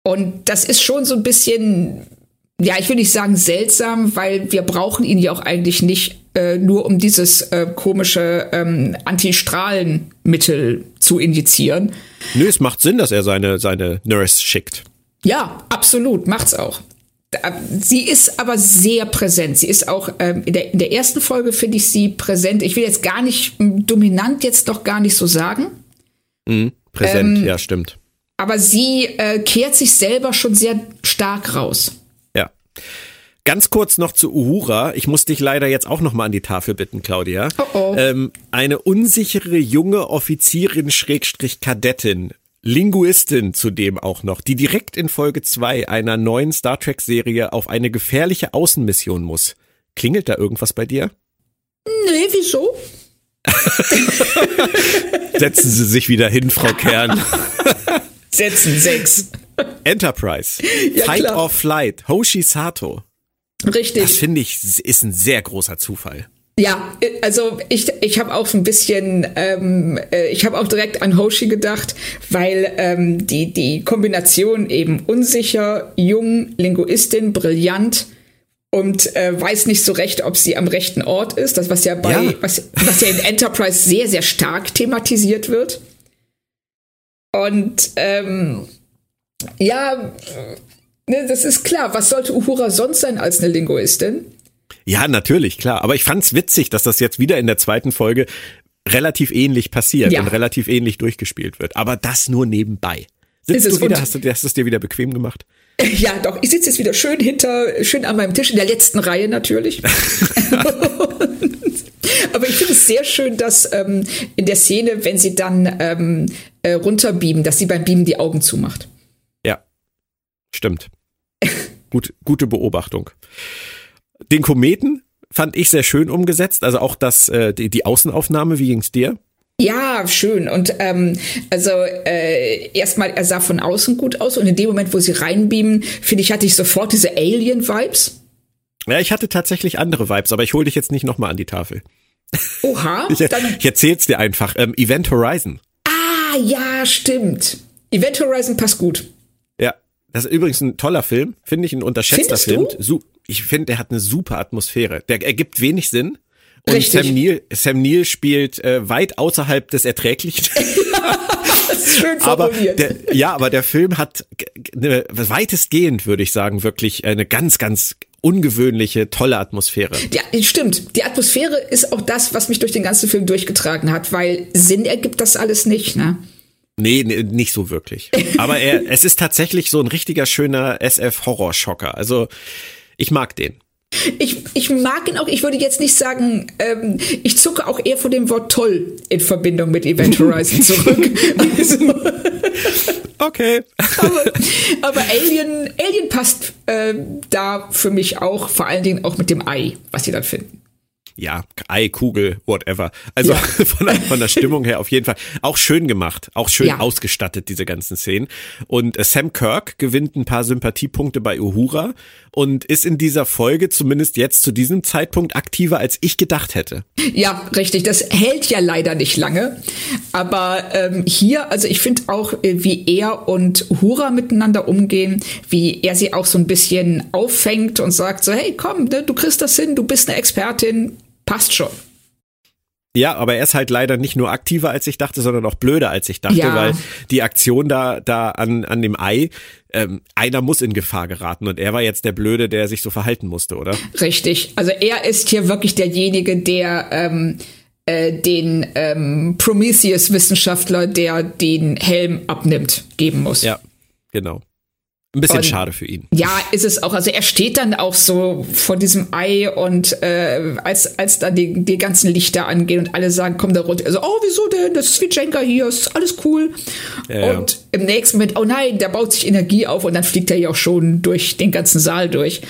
Und das ist schon so ein bisschen, ja, ich will nicht sagen seltsam, weil wir brauchen ihn ja auch eigentlich nicht äh, nur um dieses äh, komische ähm, Antistrahlenmittel zu injizieren. Nö, es macht Sinn, dass er seine, seine Nurse schickt. Ja, absolut, macht's auch. Sie ist aber sehr präsent. Sie ist auch ähm, in, der, in der ersten Folge finde ich sie präsent. Ich will jetzt gar nicht dominant jetzt doch gar nicht so sagen. Mhm, präsent, ähm, ja, stimmt. Aber sie äh, kehrt sich selber schon sehr stark raus. Ja. Ganz kurz noch zu Uhura. Ich muss dich leider jetzt auch noch mal an die Tafel bitten, Claudia. Oh oh. Ähm, eine unsichere junge Offizierin Schrägstrich Kadettin Linguistin zudem auch noch, die direkt in Folge 2 einer neuen Star Trek Serie auf eine gefährliche Außenmission muss. Klingelt da irgendwas bei dir? Nee, wieso? (laughs) Setzen Sie sich wieder hin, Frau Kern. (laughs) Setzen sechs. Enterprise. (laughs) Ja, Fight klar. or Flight. Hoshi Sato. Richtig. Das finde ich ist ein sehr großer Zufall. Ja, also ich, ich habe auch ein bisschen, ähm, äh, ich habe auch direkt an Hoshi gedacht, weil ähm, die, die Kombination eben unsicher, jung, Linguistin, brillant und äh, weiß nicht so recht, ob sie am rechten Ort ist, das was ja bei, ja. Was, was ja in (laughs) Enterprise sehr, sehr stark thematisiert wird. Und ähm, ja, ne, das ist klar, was sollte Uhura sonst sein als eine Linguistin? Ja, natürlich, klar. Aber ich fand's witzig, dass das jetzt wieder in der zweiten Folge relativ ähnlich passiert ja. und relativ ähnlich durchgespielt wird. Aber das nur nebenbei. Sitzt du wieder? Hast du, hast du es dir wieder bequem gemacht? (laughs) Ja, doch. Ich sitze jetzt wieder schön hinter, schön an meinem Tisch, in der letzten Reihe natürlich. (laughs) Aber ich finde es sehr schön, dass ähm, in der Szene, wenn sie dann ähm, äh, runterbeamen, dass sie beim Beamen die Augen zumacht. Ja, stimmt. Gut, gute Beobachtung. Den Kometen fand ich sehr schön umgesetzt, also auch das, äh, die, die Außenaufnahme, wie ging's dir? Ja, schön. Und ähm, also äh, erstmal, er sah von außen gut aus und in dem Moment, wo sie reinbeamen, finde ich, hatte ich sofort diese Alien-Vibes. Ja, ich hatte tatsächlich andere Vibes, aber ich hole dich jetzt nicht nochmal an die Tafel. Oha. (laughs) ich, ich erzähl's dir einfach. Ähm, Event Horizon. Ah, ja, stimmt. Event Horizon passt gut. Ja, das ist übrigens ein toller Film, finde ich, ein unterschätzter Findest Film. Du? Ich finde, der hat eine super Atmosphäre. Der ergibt wenig Sinn, und Richtig. Sam Neill, Sam Neill spielt äh, weit außerhalb des Erträglichen. (laughs) das ist schön. (laughs) Aber der, ja, aber der Film hat eine, weitestgehend, würde ich sagen, wirklich eine ganz, ganz ungewöhnliche, tolle Atmosphäre. Ja, stimmt. Die Atmosphäre ist auch das, was mich durch den ganzen Film durchgetragen hat, weil Sinn ergibt das alles nicht, ne? Nee, nee nicht so wirklich. (laughs) Aber er, es ist tatsächlich so ein richtiger schöner SF-Horrorschocker. Also ich mag den. Ich, ich mag ihn auch, ich würde jetzt nicht sagen, ähm, ich zucke auch eher vor dem Wort toll in Verbindung mit Event Horizon (laughs) zurück. also, okay. aber, aber Alien, Alien passt äh, da für mich auch, vor allen Dingen auch mit dem Ei, was sie dann finden ja, Ei, Kugel, whatever. Also ja. (laughs) von, der, von, der Stimmung her auf jeden Fall. Auch schön gemacht, auch schön ja. ausgestattet, diese ganzen Szenen. Und äh, Sam Kirk gewinnt ein paar Sympathiepunkte bei Uhura und ist in dieser Folge zumindest jetzt zu diesem Zeitpunkt aktiver, als ich gedacht hätte. Ja, richtig. Das hält ja leider nicht lange. Aber ähm, hier, also ich finde auch, äh, wie er und Uhura miteinander umgehen, wie er sie auch so ein bisschen auffängt und sagt so, hey, komm, ne, du kriegst das hin, du bist eine Expertin, passt schon. Ja, aber er ist halt leider nicht nur aktiver als ich dachte, sondern auch blöder als ich dachte, ja. weil die Aktion da da an an dem Ei, ähm, einer muss in Gefahr geraten und er war jetzt der Blöde, der sich so verhalten musste, oder? Richtig. Also er ist hier wirklich derjenige, der ähm, äh, den ähm, Prometheus-Wissenschaftler, der den Helm abnimmt, geben muss. Ja, genau. Ein bisschen und, schade für ihn. Ja, ist es auch. Also er steht dann auch so vor diesem Ei und äh, als, als dann die, die ganzen Lichter angehen und alle sagen, komm da runter. Also, oh, wieso denn? Das ist wie Jenga hier, ist alles cool. Ja, und im nächsten Moment, oh nein, da baut sich Energie auf und dann fliegt er ja auch schon durch den ganzen Saal durch.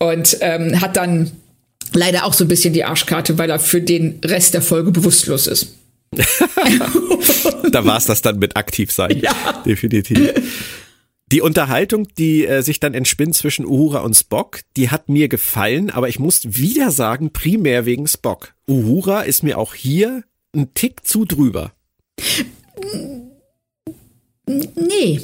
Und ähm, hat dann leider auch so ein bisschen die Arschkarte, weil er für den Rest der Folge bewusstlos ist. (laughs) da war es das dann mit aktiv sein. Ja. Definitiv. Die Unterhaltung, die äh, sich dann entspinnt zwischen Uhura und Spock, die hat mir gefallen, aber ich muss wieder sagen, primär wegen Spock. Uhura ist mir auch hier ein Tick zu drüber. Nee.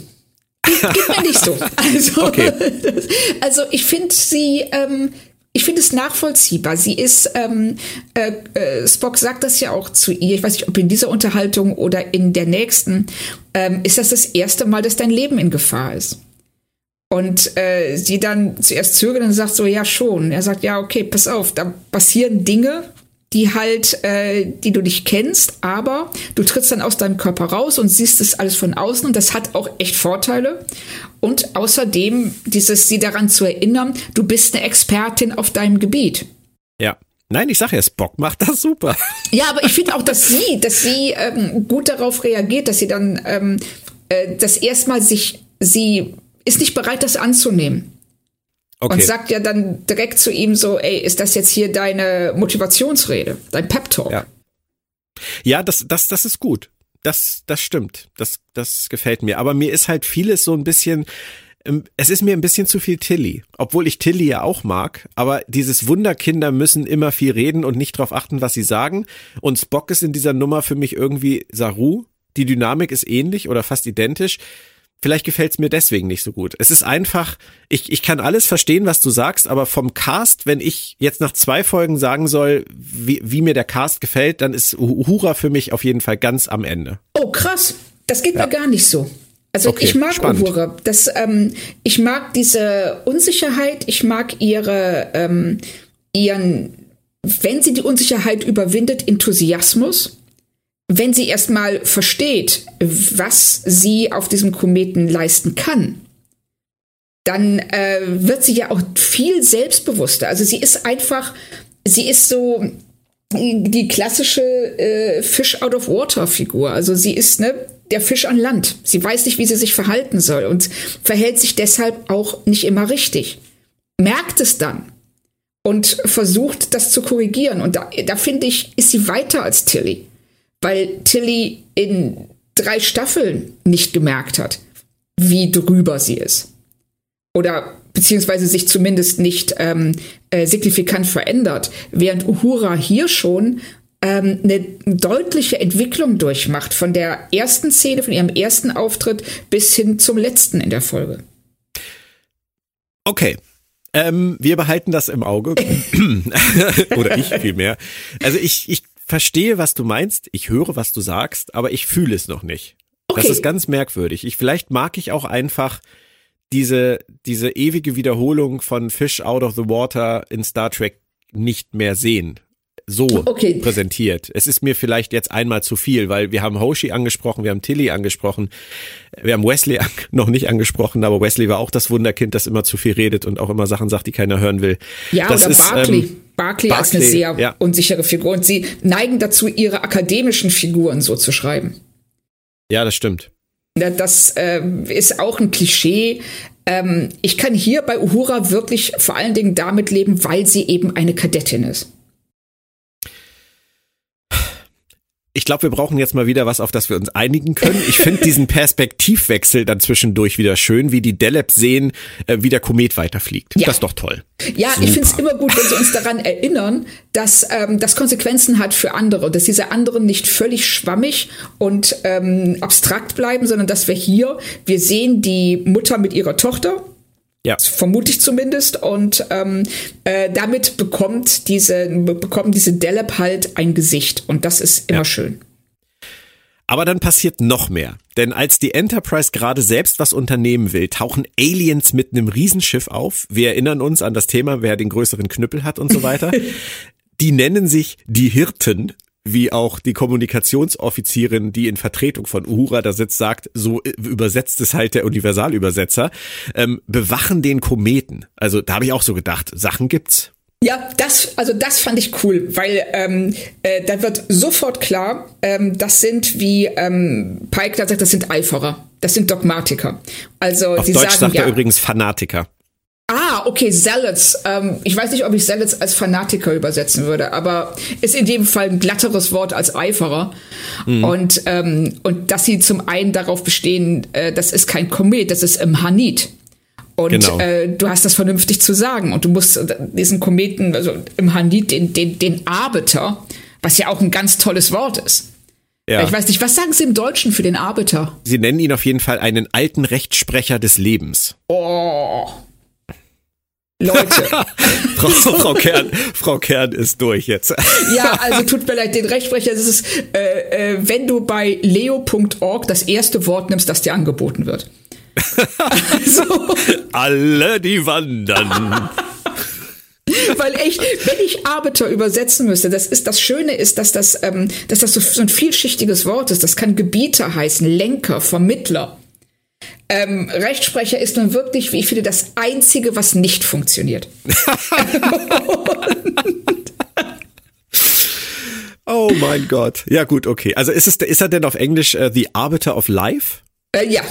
Geht mir nicht so. (laughs) Also, okay. (laughs) also ich finde sie, ähm, ich finde es nachvollziehbar. Sie ist, ähm, äh, äh, Spock sagt das ja auch zu ihr, ich weiß nicht, ob in dieser Unterhaltung oder in der nächsten, ähm, ist das das erste Mal, dass dein Leben in Gefahr ist. Und äh, sie dann zuerst zögert und sagt so, ja schon. Er sagt, ja, okay, pass auf, da passieren Dinge, die halt, äh, die du nicht kennst, aber du trittst dann aus deinem Körper raus und siehst es alles von außen und das hat auch echt Vorteile. Und außerdem dieses, sie daran zu erinnern, du bist eine Expertin auf deinem Gebiet. Ja. Nein, ich sage ja, Spock macht das super. Ja, aber ich finde auch, dass sie, dass sie ähm, gut darauf reagiert, dass sie dann ähm, äh, das erstmal sich, sie ist nicht bereit, das anzunehmen. Okay. Und sagt ja dann direkt zu ihm so, ey, ist das jetzt hier deine Motivationsrede, dein Pep-Talk? Ja, ja das, das, das ist gut. Das, das stimmt. Das, das gefällt mir. Aber mir ist halt vieles so ein bisschen, ähm, es ist mir ein bisschen zu viel Tilly. Obwohl ich Tilly ja auch mag. Aber dieses Wunderkinder müssen immer viel reden und nicht darauf achten, was sie sagen. Und Spock ist in dieser Nummer für mich irgendwie Saru. Die Dynamik ist ähnlich oder fast identisch. Vielleicht gefällt es mir deswegen nicht so gut. Es ist einfach, ich, ich kann alles verstehen, was du sagst, aber vom Cast, wenn ich jetzt nach zwei Folgen sagen soll, wie, wie mir der Cast gefällt, dann ist Uhura für mich auf jeden Fall ganz am Ende. Oh, krass. Das geht ja. mir gar nicht so. Also okay, ich mag spannend. Uhura. Das, ähm, ich mag diese Unsicherheit, ich mag ihre, ähm, ihren, wenn sie die Unsicherheit überwindet, Enthusiasmus wenn sie erstmal versteht, was sie auf diesem Kometen leisten kann, dann äh, wird sie ja auch viel selbstbewusster. Also sie ist einfach, sie ist so die klassische äh, Fish out of water Figur. Also sie ist ne der Fisch an Land. Sie weiß nicht, wie sie sich verhalten soll und verhält sich deshalb auch nicht immer richtig. Merkt es dann und versucht, das zu korrigieren. Und da, da finde ich, ist sie weiter als Tilly, weil Tilly in drei Staffeln nicht gemerkt hat, wie drüber sie ist oder beziehungsweise sich zumindest nicht ähm, äh, signifikant verändert, während Uhura hier schon ähm, eine deutliche Entwicklung durchmacht von der ersten Szene, von ihrem ersten Auftritt bis hin zum letzten in der Folge. Okay. Ähm, wir behalten das im Auge. (laughs) (laughs) Oder ich vielmehr. Also ich, ich verstehe, was du meinst, ich höre, was du sagst, aber ich fühle es noch nicht. Okay. Das ist ganz merkwürdig. Ich, vielleicht mag ich auch einfach diese, diese ewige Wiederholung von Fish out of the water in Star Trek nicht mehr sehen. So okay. präsentiert. Es ist mir vielleicht jetzt einmal zu viel, weil wir haben Hoshi angesprochen, wir haben Tilly angesprochen, wir haben Wesley (laughs) noch nicht angesprochen, aber Wesley war auch das Wunderkind, das immer zu viel redet und auch immer Sachen sagt, die keiner hören will. Ja, das oder ist, Barclay. Ähm, Barclay, Barclay ist eine sehr ja. unsichere Figur und sie neigen dazu, ihre akademischen Figuren so zu schreiben. Ja, das stimmt. Das äh, ist auch ein Klischee. Ähm, ich kann hier bei Uhura wirklich vor allen Dingen damit leben, weil sie eben eine Kadettin ist. Ich glaube, wir brauchen jetzt mal wieder was, auf das wir uns einigen können. Ich finde diesen (laughs) Perspektivwechsel dann zwischendurch wieder schön, wie die Deleb sehen, äh, wie der Komet weiterfliegt. Ja. Das ist doch toll. Ja, Super. ich finde es immer gut, wenn sie uns daran erinnern, dass ähm, das Konsequenzen hat für andere, dass diese anderen nicht völlig schwammig und ähm, abstrakt bleiben, sondern dass wir hier, wir sehen die Mutter mit ihrer Tochter, ja. Vermute ich zumindest. Und ähm, äh, damit bekommt diese, bekommt diese Delep halt ein Gesicht. Und das ist immer ja. schön. Aber dann passiert noch mehr. Denn als die Enterprise gerade selbst was unternehmen will, tauchen Aliens mit einem Riesenschiff auf. Wir erinnern uns an das Thema, wer den größeren Knüppel hat und so weiter. (laughs) die nennen sich die Hirten wie auch die Kommunikationsoffizierin, die in Vertretung von Uhura da sitzt, sagt, so übersetzt es halt der Universalübersetzer, ähm, bewachen den Kometen. Also da habe ich auch so gedacht, Sachen gibt's. Ja, das, also das fand ich cool, weil ähm, äh, da wird sofort klar, ähm, das sind wie ähm, Pike da sagt, das sind Eiferer, das sind Dogmatiker. Also Auf sie Deutsch sagen sagt ja, er übrigens Fanatiker. Okay, Zealots. Ähm, ich weiß nicht, ob ich Zealots als Fanatiker übersetzen würde, aber ist in jedem Fall ein glatteres Wort als Eiferer. Mhm. Und, ähm, und dass sie zum einen darauf bestehen, äh, das ist kein Komet, das ist im Hanit. Und genau. äh, du hast das vernünftig zu sagen. Und du musst diesen Kometen, also im Hanit, den, den, den Arbeiter, was ja auch ein ganz tolles Wort ist. Ja. Ich weiß nicht, was sagen Sie im Deutschen für den Arbeiter? Sie nennen ihn auf jeden Fall einen alten Rechtsprecher des Lebens. Oh. Leute. (laughs) Frau, Frau, Kern, Frau Kern ist durch jetzt. ja, also tut mir leid, den Rechtsprecher, das ist, äh, äh, wenn du bei leo.org das erste Wort nimmst, das dir angeboten wird. (laughs) also. Alle, die wandern. Weil echt, wenn ich Arbeiter übersetzen müsste, das ist das Schöne ist, dass das, ähm, dass das so, so ein vielschichtiges Wort ist. Das kann Gebieter heißen, Lenker, Vermittler. Ähm, Rechtsprecher ist nun wirklich, wie ich finde, das Einzige, was nicht funktioniert. (laughs) oh mein Gott. Ja gut, okay. Also ist, es, ist er denn auf Englisch uh, The Arbiter of Life? Äh, ja.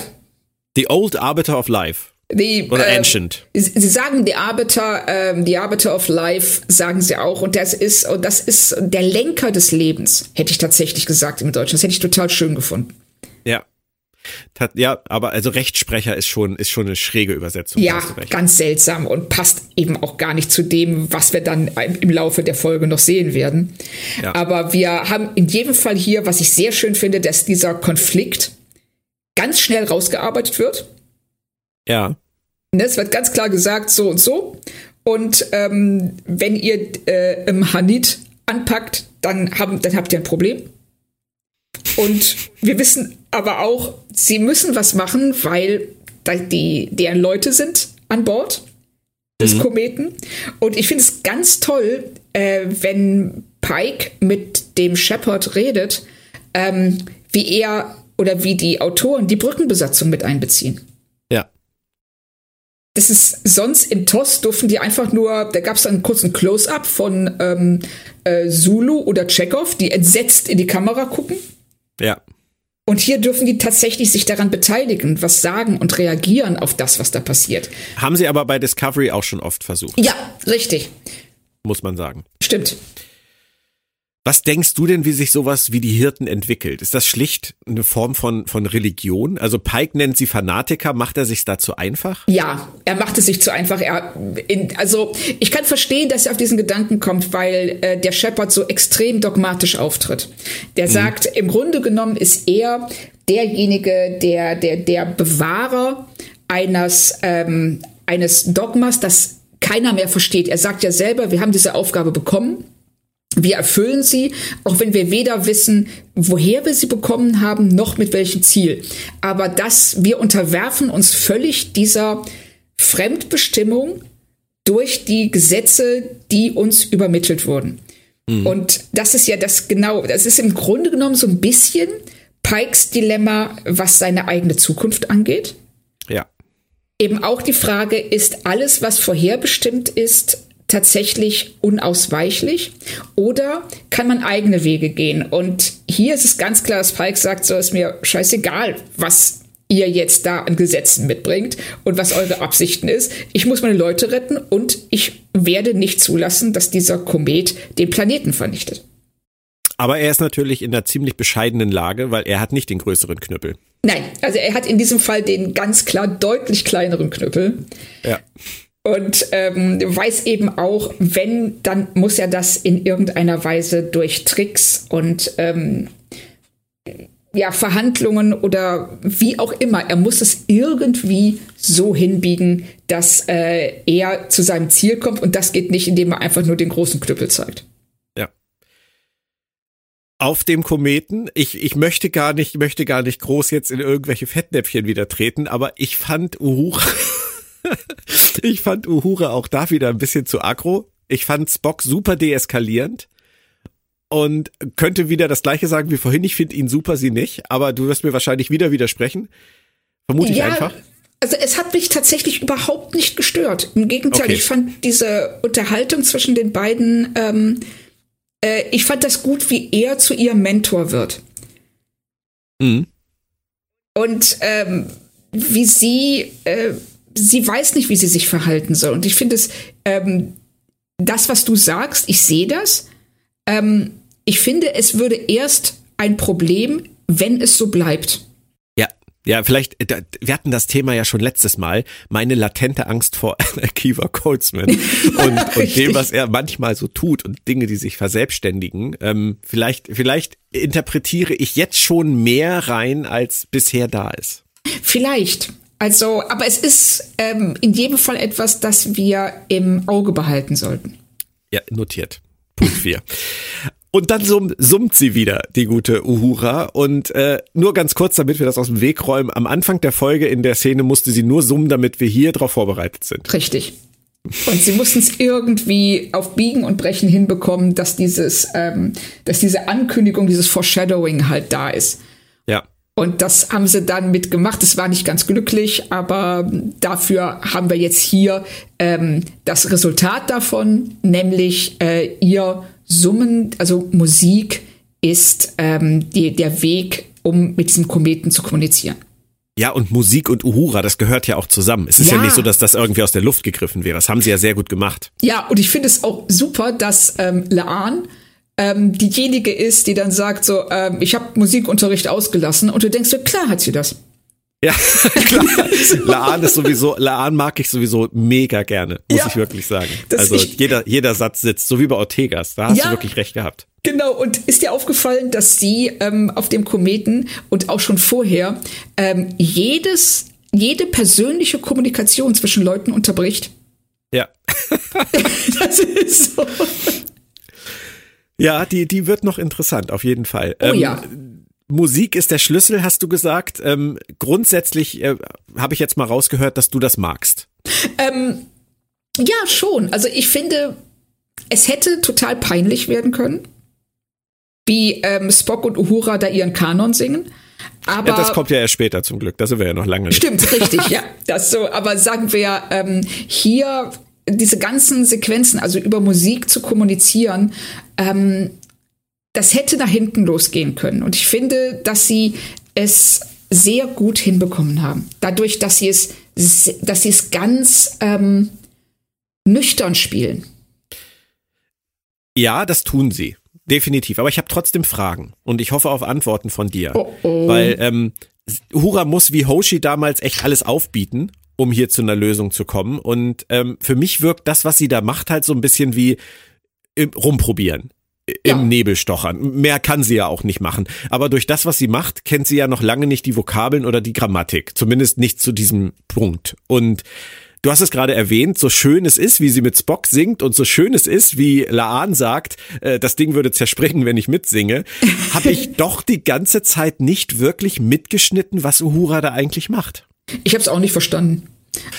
The Old Arbiter of Life. Die, Oder äh, Ancient. Sie sagen die Arbiter, äh, die Arbiter of Life, sagen sie auch. Und das ist, und das ist der Lenker des Lebens, hätte ich tatsächlich gesagt im Deutschen. Das hätte ich total schön gefunden. Ja, ja, aber also Rechtsprecher ist schon, ist schon eine schräge Übersetzung. Ja, ganz seltsam und passt eben auch gar nicht zu dem, was wir dann im Laufe der Folge noch sehen werden. Ja. Aber wir haben in jedem Fall hier, was ich sehr schön finde, dass dieser Konflikt ganz schnell rausgearbeitet wird. Ja. Ne, es wird ganz klar gesagt, so und so. Und ähm, wenn ihr äh, im Hanit anpackt, dann, haben, dann habt ihr ein Problem. Und wir wissen aber auch, sie müssen was machen, weil die, deren Leute sind an Bord des mhm. Kometen. Und ich finde es ganz toll, äh, wenn Pike mit dem Shepard redet ähm, wie er oder wie die Autoren die Brückenbesatzung mit einbeziehen. Ja. Das ist sonst im TOS durften die einfach nur, da gab es einen kurzen Close-up von ähm, äh, Zulu oder Chekhov, die entsetzt in die Kamera gucken. Ja. Und hier dürfen die tatsächlich sich daran beteiligen, was sagen und reagieren auf das, was da passiert. Haben sie aber bei Discovery auch schon oft versucht. Ja, richtig. Muss man sagen. Stimmt. Was denkst du denn, wie sich sowas wie die Hirten entwickelt? Ist das schlicht eine Form von, von Religion? Also Pike nennt sie Fanatiker, macht er sich dazu einfach? Ja, er macht es sich zu einfach. Er, in, also ich kann verstehen, dass er auf diesen Gedanken kommt, weil äh, der Shepard so extrem dogmatisch auftritt. Der mhm. sagt, im Grunde genommen ist er derjenige, der, der, der Bewahrer eines, ähm, eines Dogmas, das keiner mehr versteht. Er sagt ja selber, wir haben diese Aufgabe bekommen wir erfüllen sie, auch wenn wir weder wissen, woher wir sie bekommen haben, noch mit welchem Ziel. Aber dass wir unterwerfen uns völlig dieser Fremdbestimmung durch die Gesetze, die uns übermittelt wurden. Mhm. Und das ist ja das genau, das ist im Grunde genommen so ein bisschen Pikes Dilemma, was seine eigene Zukunft angeht. Ja. Eben auch die Frage, ist alles, was vorherbestimmt ist, tatsächlich unausweichlich oder kann man eigene Wege gehen? Und hier ist es ganz klar, dass Pike sagt, so ist mir scheißegal, was ihr jetzt da an Gesetzen mitbringt und was eure Absichten ist. Ich muss meine Leute retten und ich werde nicht zulassen, dass dieser Komet den Planeten vernichtet. Aber er ist natürlich in einer ziemlich bescheidenen Lage, weil er hat nicht den größeren Knüppel. Nein, also er hat in diesem Fall den ganz klar deutlich kleineren Knüppel. Ja und ähm, weiß eben auch, wenn, dann muss er das in irgendeiner Weise durch Tricks und ähm, ja, Verhandlungen oder wie auch immer, er muss es irgendwie so hinbiegen, dass äh, er zu seinem Ziel kommt und das geht nicht, indem er einfach nur den großen Knüppel zeigt. Auf dem Kometen, ich, ich möchte gar nicht, möchte gar nicht groß jetzt in irgendwelche Fettnäpfchen wieder treten, aber ich fand Uhura (laughs) ich fand Uhura auch da wieder ein bisschen zu aggro. Ich fand Spock super deeskalierend und könnte wieder das gleiche sagen wie vorhin. Ich finde ihn super, sie nicht, aber du wirst mir wahrscheinlich wieder widersprechen. Vermute ich ja, einfach. Also es hat mich tatsächlich überhaupt nicht gestört. Im Gegenteil, okay. ich fand diese Unterhaltung zwischen den beiden, ähm, äh, ich fand das gut, wie er zu ihrem Mentor wird. Mhm. Und ähm, wie sie äh, sie weiß nicht, wie sie sich verhalten soll. Und ich finde es, ähm, das, was du sagst, ich sehe das. Ähm, ich finde, es würde erst ein Problem, wenn es so bleibt. Ja, ja, vielleicht, äh, wir hatten das Thema ja schon letztes Mal, meine latente Angst vor (laughs) Akiva Coltsman (laughs) und, und dem, was er manchmal so tut und Dinge, die sich verselbstständigen. Ähm, vielleicht, vielleicht interpretiere ich jetzt schon mehr rein, als bisher da ist. Vielleicht. Also, aber es ist ähm, in jedem Fall etwas, das wir im Auge behalten sollten. Ja, notiert. Punkt 4. Und dann summ, summt sie wieder, die gute Uhura. Und äh, nur ganz kurz, damit wir das aus dem Weg räumen. Am Anfang der Folge in der Szene musste sie nur summen, damit wir hier drauf vorbereitet sind. Richtig. Und sie mussten es irgendwie auf Biegen und Brechen hinbekommen, dass dieses, ähm, dass diese Ankündigung, dieses Foreshadowing halt da ist. Und das haben sie dann mitgemacht. Es war nicht ganz glücklich, aber dafür haben wir jetzt hier ähm, das Resultat davon, nämlich äh, ihr Summen, also Musik ist ähm, die, der Weg, um mit diesem Kometen zu kommunizieren. Ja, und Musik und Uhura, das gehört ja auch zusammen. Es ist ja. ja, nicht so, dass das irgendwie aus der Luft gegriffen wäre. Das haben sie ja sehr gut gemacht. Ja, und ich finde es auch super, dass ähm, Laan ähm, diejenige ist, die dann sagt so, ähm, ich habe Musikunterricht ausgelassen und du denkst so, klar hat sie das. Ja, (laughs) klar. Laan ist sowieso, Laan mag ich sowieso mega gerne, muss ja, ich wirklich sagen. Also jeder, jeder Satz sitzt, so wie bei Ortegas, da hast ja, du wirklich recht gehabt. Genau, und ist dir aufgefallen, dass sie ähm, auf dem Kometen und auch schon vorher ähm, jedes, jede persönliche Kommunikation zwischen Leuten unterbricht? Ja. (laughs) das ist so. Ja, die, die wird noch interessant, auf jeden Fall. Oh ähm, ja. Musik ist der Schlüssel, hast du gesagt. Ähm, grundsätzlich äh, habe ich jetzt mal rausgehört, dass du das magst. Ähm, ja, schon. Also ich finde, es hätte total peinlich werden können. wie ähm, Spock und Uhura da ihren Kanon singen. Aber ja, das kommt ja erst später zum Glück, da sind wir ja noch lange nicht. Stimmt, richtig, (laughs) ja. Das so, aber sagen wir, ähm, hier diese ganzen Sequenzen, also über Musik zu kommunizieren, ähm, das hätte nach hinten losgehen können. Und ich finde, dass sie es sehr gut hinbekommen haben. Dadurch, dass sie es, dass sie es ganz ähm, nüchtern spielen. Ja, das tun sie. Definitiv. Aber ich habe trotzdem Fragen und ich hoffe auf Antworten von dir. Oh, oh. Weil ähm, Hura muss wie Hoshi damals echt alles aufbieten, um hier zu einer Lösung zu kommen. Und ähm, für mich wirkt das, was sie da macht, halt so ein bisschen wie im, rumprobieren. Im ja. Nebel stochern. Mehr kann sie ja auch nicht machen. Aber durch das, was sie macht, kennt sie ja noch lange nicht die Vokabeln oder die Grammatik. Zumindest nicht zu diesem Punkt. Und Du hast es gerade erwähnt, so schön es ist, wie sie mit Spock singt und so schön es ist, wie Laan sagt, äh, das Ding würde zerspringen, wenn ich mitsinge, habe ich (laughs) doch die ganze Zeit nicht wirklich mitgeschnitten, was Uhura da eigentlich macht. Ich habe es auch nicht verstanden.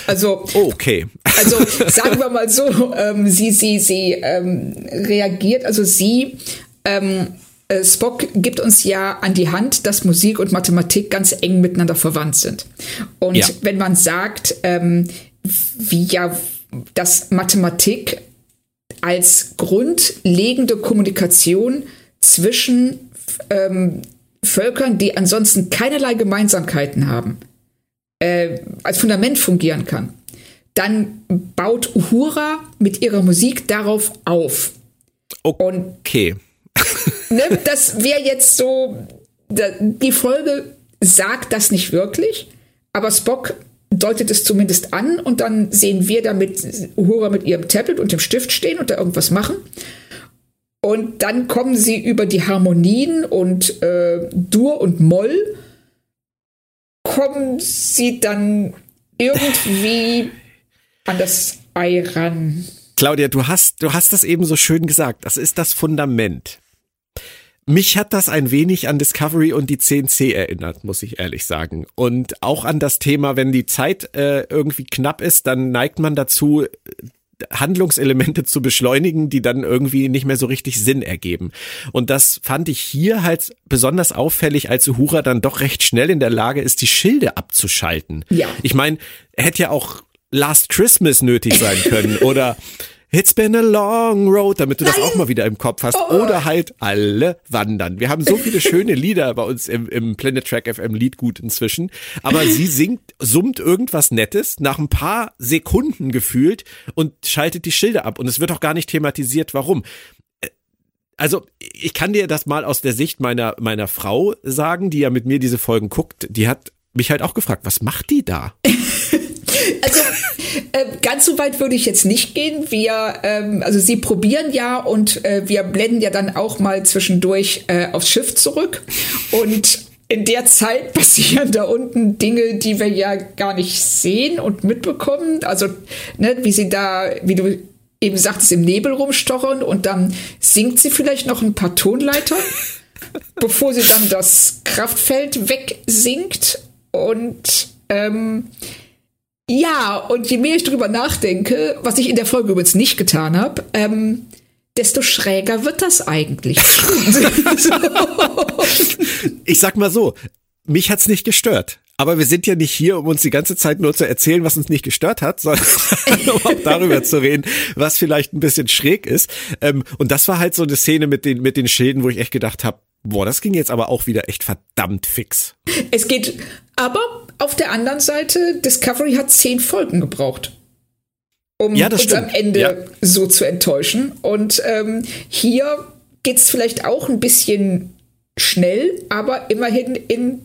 Also, oh, okay. (laughs) also sagen wir mal so, ähm, sie, sie, sie ähm, reagiert, also sie, ähm, äh, Spock gibt uns ja an die Hand, dass Musik und Mathematik ganz eng miteinander verwandt sind. Und ja. wenn man sagt, ähm, wie ja das Mathematik als grundlegende Kommunikation zwischen ähm, Völkern, die ansonsten keinerlei Gemeinsamkeiten haben, äh, als Fundament fungieren kann, dann baut Uhura mit ihrer Musik darauf auf. Okay. Und, ne, (laughs) das wäre jetzt so, die Folge sagt das nicht wirklich, aber Spock deutet es zumindest an und dann sehen wir da mit Uhura mit ihrem Tablet und dem Stift stehen und da irgendwas machen. Und dann kommen sie über die Harmonien und äh, Dur und Moll, kommen sie dann irgendwie (laughs) an das Ei ran. Claudia, du hast, du hast das eben so schön gesagt. Das ist das Fundament. Mich hat das ein wenig an Discovery und die CNC erinnert, muss ich ehrlich sagen. Und auch an das Thema, wenn die Zeit äh, irgendwie knapp ist, dann neigt man dazu, Handlungselemente zu beschleunigen, die dann irgendwie nicht mehr so richtig Sinn ergeben. Und das fand ich hier halt besonders auffällig, als Uhura dann doch recht schnell in der Lage ist, die Schilde abzuschalten. Ja. Ich meine, hätte ja auch Last Christmas nötig sein können oder It's been a long road, damit du Nein. das auch mal wieder im Kopf hast. Oh. Oder halt alle wandern. Wir haben so viele schöne Lieder bei uns im, im Planet Track FM Liedgut inzwischen. Aber sie singt, summt irgendwas Nettes nach ein paar Sekunden gefühlt und schaltet die Schilder ab. Und es wird auch gar nicht thematisiert, warum. Äh, also, ich kann dir das mal aus der Sicht meiner, meiner Frau sagen, die ja mit mir diese Folgen guckt. Die hat mich halt auch gefragt, was macht die da? (laughs) also äh, ganz so weit würde ich jetzt nicht gehen. Wir, ähm, also sie probieren ja und äh, wir blenden ja dann auch mal zwischendurch äh, aufs Schiff zurück und in der Zeit (laughs) passieren da unten Dinge, die wir ja gar nicht sehen und mitbekommen. Also, ne, wie sie da, wie du eben sagtest, im Nebel rumstochern und dann singt sie vielleicht noch ein paar Tonleiter, (laughs) bevor sie dann das Kraftfeld wegsinkt. Und ähm, ja, und je mehr ich drüber nachdenke, was ich in der Folge übrigens nicht getan habe, ähm, desto schräger wird das eigentlich. (laughs) ich sag mal so, mich hat's nicht gestört. Aber wir sind ja nicht hier, um uns die ganze Zeit nur zu erzählen, was uns nicht gestört hat, sondern (laughs) um auch darüber zu reden, was vielleicht ein bisschen schräg ist. Ähm, und das war halt so eine Szene mit den, mit den Schilden, wo ich echt gedacht habe, boah, das ging jetzt aber auch wieder echt verdammt fix. Es geht, aber auf der anderen Seite, Discovery hat zehn Folgen gebraucht um ja, uns stimmt. am Ende ja. so zu enttäuschen. Und ähm, hier geht's vielleicht auch ein bisschen schnell, aber immerhin in,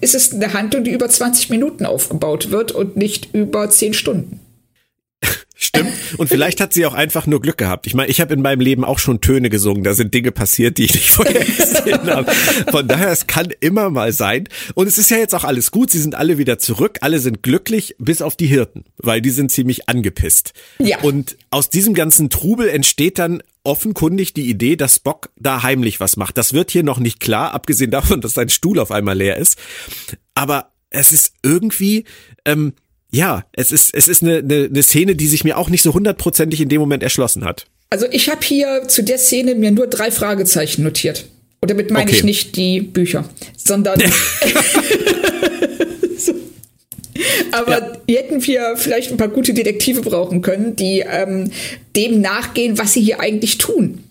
ist es eine Handlung, die über 20 Minuten aufgebaut wird und nicht über 10 Stunden. Stimmt. Und vielleicht hat sie auch einfach nur Glück gehabt. Ich meine, ich habe in meinem Leben auch schon Töne gesungen. Da sind Dinge passiert, die ich nicht (laughs) vorher gesehen habe. Von daher, es kann immer mal sein. Und es ist ja jetzt auch alles gut. Sie sind alle wieder zurück. Alle sind glücklich, bis auf die Hirten, weil die sind ziemlich angepisst. Ja. Und aus diesem ganzen Trubel entsteht dann offenkundig die Idee, dass Spock da heimlich was macht. Das wird hier noch nicht klar, abgesehen davon, dass sein Stuhl auf einmal leer ist. Aber es ist irgendwie, ähm, ja, es ist, es ist eine, eine, eine Szene, die sich mir auch nicht so hundertprozentig in dem Moment erschlossen hat. Also ich habe hier zu der Szene mir nur drei Fragezeichen notiert. Und damit meine Okay. ich nicht die Bücher, sondern. (laughs) so. Aber hier hätten wir vielleicht ein paar gute Detektive brauchen können, die ähm, dem nachgehen, was sie hier eigentlich tun.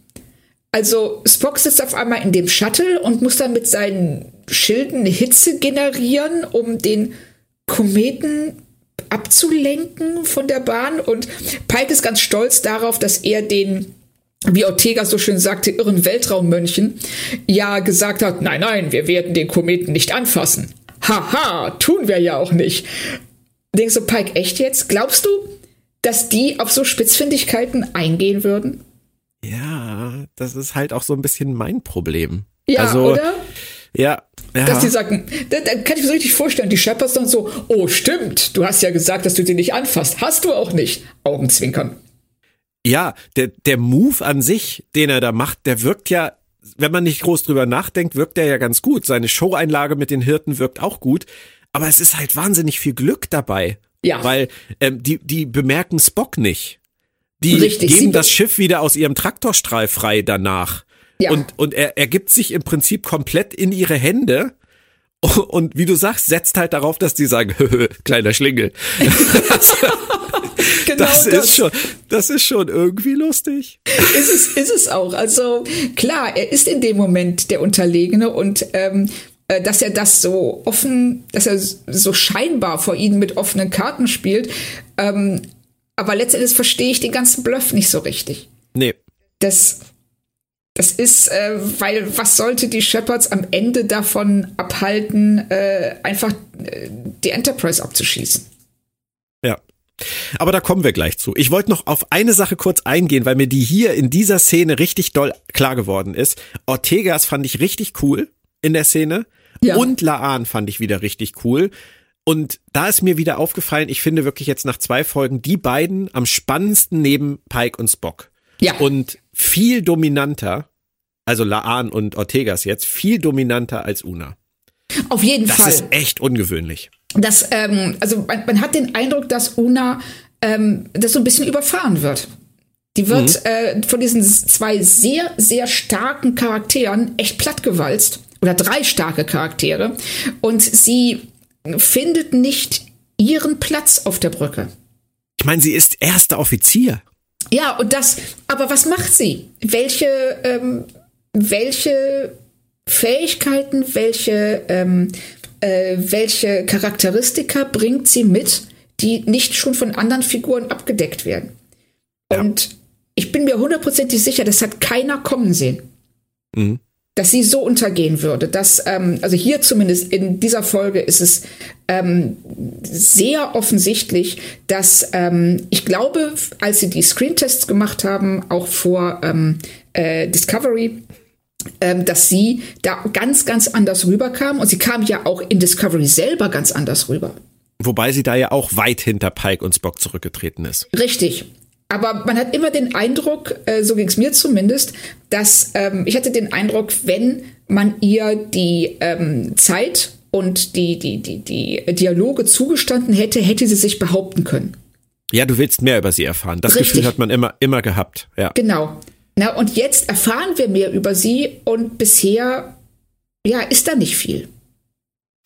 Also Spock sitzt auf einmal in dem Shuttle und muss dann mit seinen Schilden Hitze generieren, um den Kometen abzulenken von der Bahn. Und Pike ist ganz stolz darauf, dass er den, wie Ortega so schön sagte, irren Weltraummönchen ja gesagt hat, nein, nein, wir werden den Kometen nicht anfassen. Haha, tun wir ja auch nicht. Denkst du, Pike, echt jetzt? Glaubst du, dass die auf so Spitzfindigkeiten eingehen würden? Ja, das ist halt auch so ein bisschen mein Problem. Ja, also, oder? Ja, ja. Dass die sagen, da, da kann ich mir so richtig vorstellen, die Shepherds dann so, oh stimmt, du hast ja gesagt, dass du sie nicht anfasst. Hast du auch nicht. Augenzwinkern. Ja, der, der Move an sich, den er da macht, der wirkt ja, wenn man nicht groß drüber nachdenkt, wirkt er ja ganz gut. Seine Showeinlage mit den Hirten wirkt auch gut. Aber es ist halt wahnsinnig viel Glück dabei. Ja. Weil ähm, die, die bemerken Spock nicht. Die Richtig, geben be- das Schiff wieder aus ihrem Traktorstrahl frei danach. Ja. Und, und er, er gibt sich im Prinzip komplett in ihre Hände. (laughs) Und wie du sagst, setzt halt darauf, dass die sagen, (laughs) kleiner Schlingel. (laughs) Genau Das ist schon, das ist schon irgendwie lustig. ist es, ist es auch. Also klar, er ist in dem Moment der Unterlegene und ähm, äh, dass er das so offen, dass er so scheinbar vor ihnen mit offenen Karten spielt. Ähm, aber letztendlich verstehe ich den ganzen Bluff nicht so richtig. Nee. Das, das ist, äh, weil was sollte die Shepherds am Ende davon abhalten, äh, einfach äh, die Enterprise abzuschießen? Ja. Aber da kommen wir gleich zu. Ich wollte noch auf eine Sache kurz eingehen, weil mir die hier in dieser Szene richtig doll klar geworden ist. Ortegas fand ich richtig cool in der Szene. Ja. Und Laan fand ich wieder richtig cool. Und da ist mir wieder aufgefallen, ich finde wirklich jetzt nach zwei Folgen die beiden am spannendsten neben Pike und Spock. Ja. Und viel dominanter, also Laan und Ortegas jetzt, viel dominanter als Una. Auf jeden Das Fall. ist echt ungewöhnlich. Das, ähm, also man, man hat den Eindruck, dass Una ähm, das so ein bisschen überfahren wird. Die wird äh, von diesen zwei sehr, sehr starken Charakteren echt plattgewalzt. Oder drei starke Charaktere. Und sie findet nicht ihren Platz auf der Brücke. Ich meine, sie ist erster Offizier. Ja, und das, aber was macht sie? Welche, ähm, welche Fähigkeiten, welche, ähm, äh, welche Charakteristika bringt sie mit, die nicht schon von anderen Figuren abgedeckt werden? Und ich bin mir hundertprozentig sicher, das hat keiner kommen sehen. Mhm. Dass sie so untergehen würde. Dass, ähm, also hier zumindest in dieser Folge ist es ähm, sehr offensichtlich, dass ähm, ich glaube, als sie die Screentests gemacht haben, auch vor ähm, äh, Discovery, ähm, dass sie da ganz, ganz anders rüberkam. Und sie kam ja auch in Discovery selber ganz anders rüber. Wobei sie da ja auch weit hinter Pike und Spock zurückgetreten ist. Richtig. Aber man hat immer den Eindruck, äh, so ging es mir zumindest, dass ähm, ich hatte den Eindruck, wenn man ihr die ähm, Zeit und die, die, die, die Dialoge zugestanden hätte, hätte sie sich behaupten können. Ja, du willst mehr über sie erfahren. Das Richtig. Gefühl hat man immer, immer gehabt. Ja. Genau. Na, und jetzt erfahren wir mehr über sie und bisher, ja, ist da nicht viel.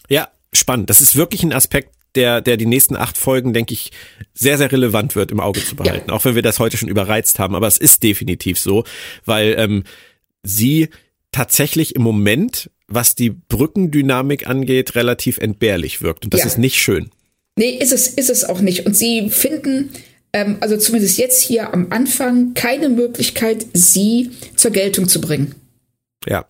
ja, spannend. Das ist wirklich ein Aspekt, der, der die nächsten acht Folgen, denke ich, sehr, sehr relevant wird im Auge zu behalten. Auch wenn wir das heute schon überreizt haben. Aber es ist definitiv so, weil ähm, sie tatsächlich im Moment, was die Brückendynamik angeht, relativ entbehrlich wirkt. Und das Ja. ist nicht schön. Nee, ist es, ist es auch nicht. Und sie finden, ähm, also zumindest jetzt hier am Anfang, keine Möglichkeit, sie zur Geltung zu bringen. Ja.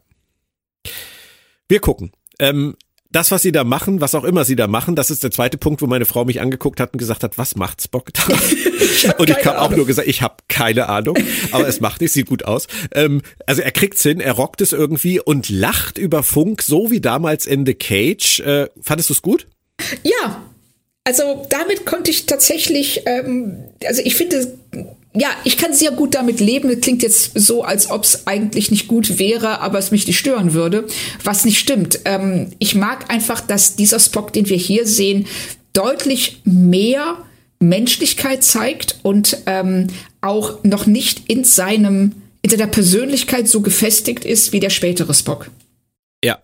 Wir gucken. Ähm, das, was sie da machen, was auch immer sie da machen, das ist der zweite Punkt, wo meine Frau mich angeguckt hat und gesagt hat, was macht Spock da? (laughs) hab (laughs) und ich habe auch nur gesagt, ich habe keine Ahnung, aber es macht nicht, sieht gut aus. Ähm, also er kriegt's hin, er rockt es irgendwie und lacht über Funk, so wie damals in The Cage. Äh, fandest du's gut? Ja, also damit konnte ich tatsächlich, ähm, also ich finde, ja, ich kann sehr gut damit leben. Das klingt jetzt so, als ob es eigentlich nicht gut wäre, aber es mich nicht stören würde, was nicht stimmt. Ähm, ich mag einfach, dass dieser Spock, den wir hier sehen, deutlich mehr Menschlichkeit zeigt und ähm, auch noch nicht in seinem in seiner Persönlichkeit so gefestigt ist wie der spätere Spock. Ja,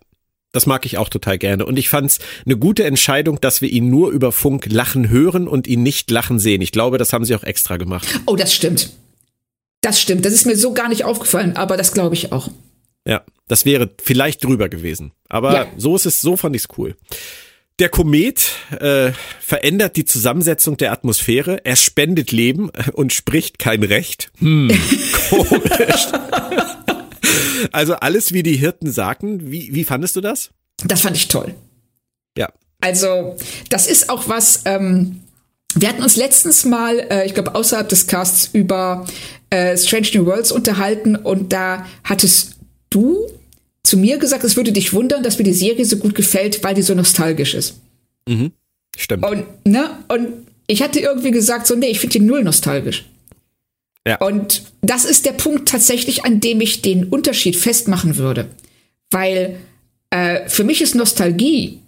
das mag ich auch total gerne. Und ich fand es eine gute Entscheidung, dass wir ihn nur über Funk lachen hören und ihn nicht lachen sehen. Ich glaube, das haben sie auch extra gemacht. Oh, das stimmt. Das stimmt. Das ist mir so gar nicht aufgefallen, aber das glaube ich auch. Ja, das wäre vielleicht drüber gewesen. Aber ja. so ist es, so fand ich es cool. Der Komet äh, verändert die Zusammensetzung der Atmosphäre, er spendet Leben und spricht kein Recht. Hm, (laughs) komisch. (laughs) also alles, wie die Hirten sagten. Wie, wie fandest du das? Das fand ich toll. Ja. Also, das ist auch was, ähm, wir hatten uns letztens mal, äh, ich glaube, außerhalb des Casts über äh, Strange New Worlds unterhalten und da hattest du zu mir gesagt, es würde dich wundern, dass mir die Serie so gut gefällt, weil die so nostalgisch ist. Mhm. Stimmt. Und, ne, und ich hatte irgendwie gesagt, so, nee, ich finde die null nostalgisch. Ja. Und das ist der Punkt tatsächlich, an dem ich den Unterschied festmachen würde. Weil äh, für mich ist Nostalgie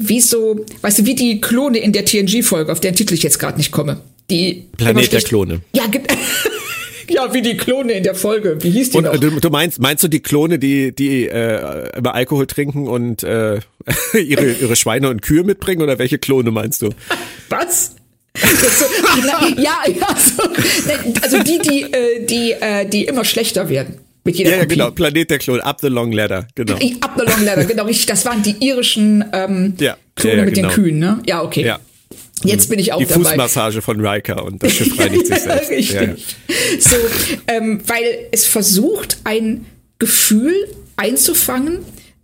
wie so, weißt du, wie die Klone in der TNG-Folge, auf deren Titel ich jetzt gerade nicht komme. Die Planet der Klone. Ja, (laughs) Ja, wie die Klone in der Folge. Wie hieß die und, noch? Du, du meinst, meinst du die Klone, die, die äh, immer Alkohol trinken und äh, (laughs) ihre, ihre Schweine und Kühe mitbringen oder welche Klone meinst du? Was? So, (laughs) ja, ja, so, also die, die, äh, die, äh, die immer schlechter werden. Mit jeder ja, ja, genau, Planet der Klone, Up the Long Ladder, genau. Up the Long Ladder, genau, richtig. Das waren die irischen ähm, ja, Klone ja, ja, mit genau. den Kühen, ne? Ja, okay. Ja. Jetzt bin ich auch die dabei. Die Fußmassage von Riker und das Schiff reinigt sich (laughs) selbst. Richtig. Ja, ja. So, ähm, weil es versucht, ein Gefühl einzufangen,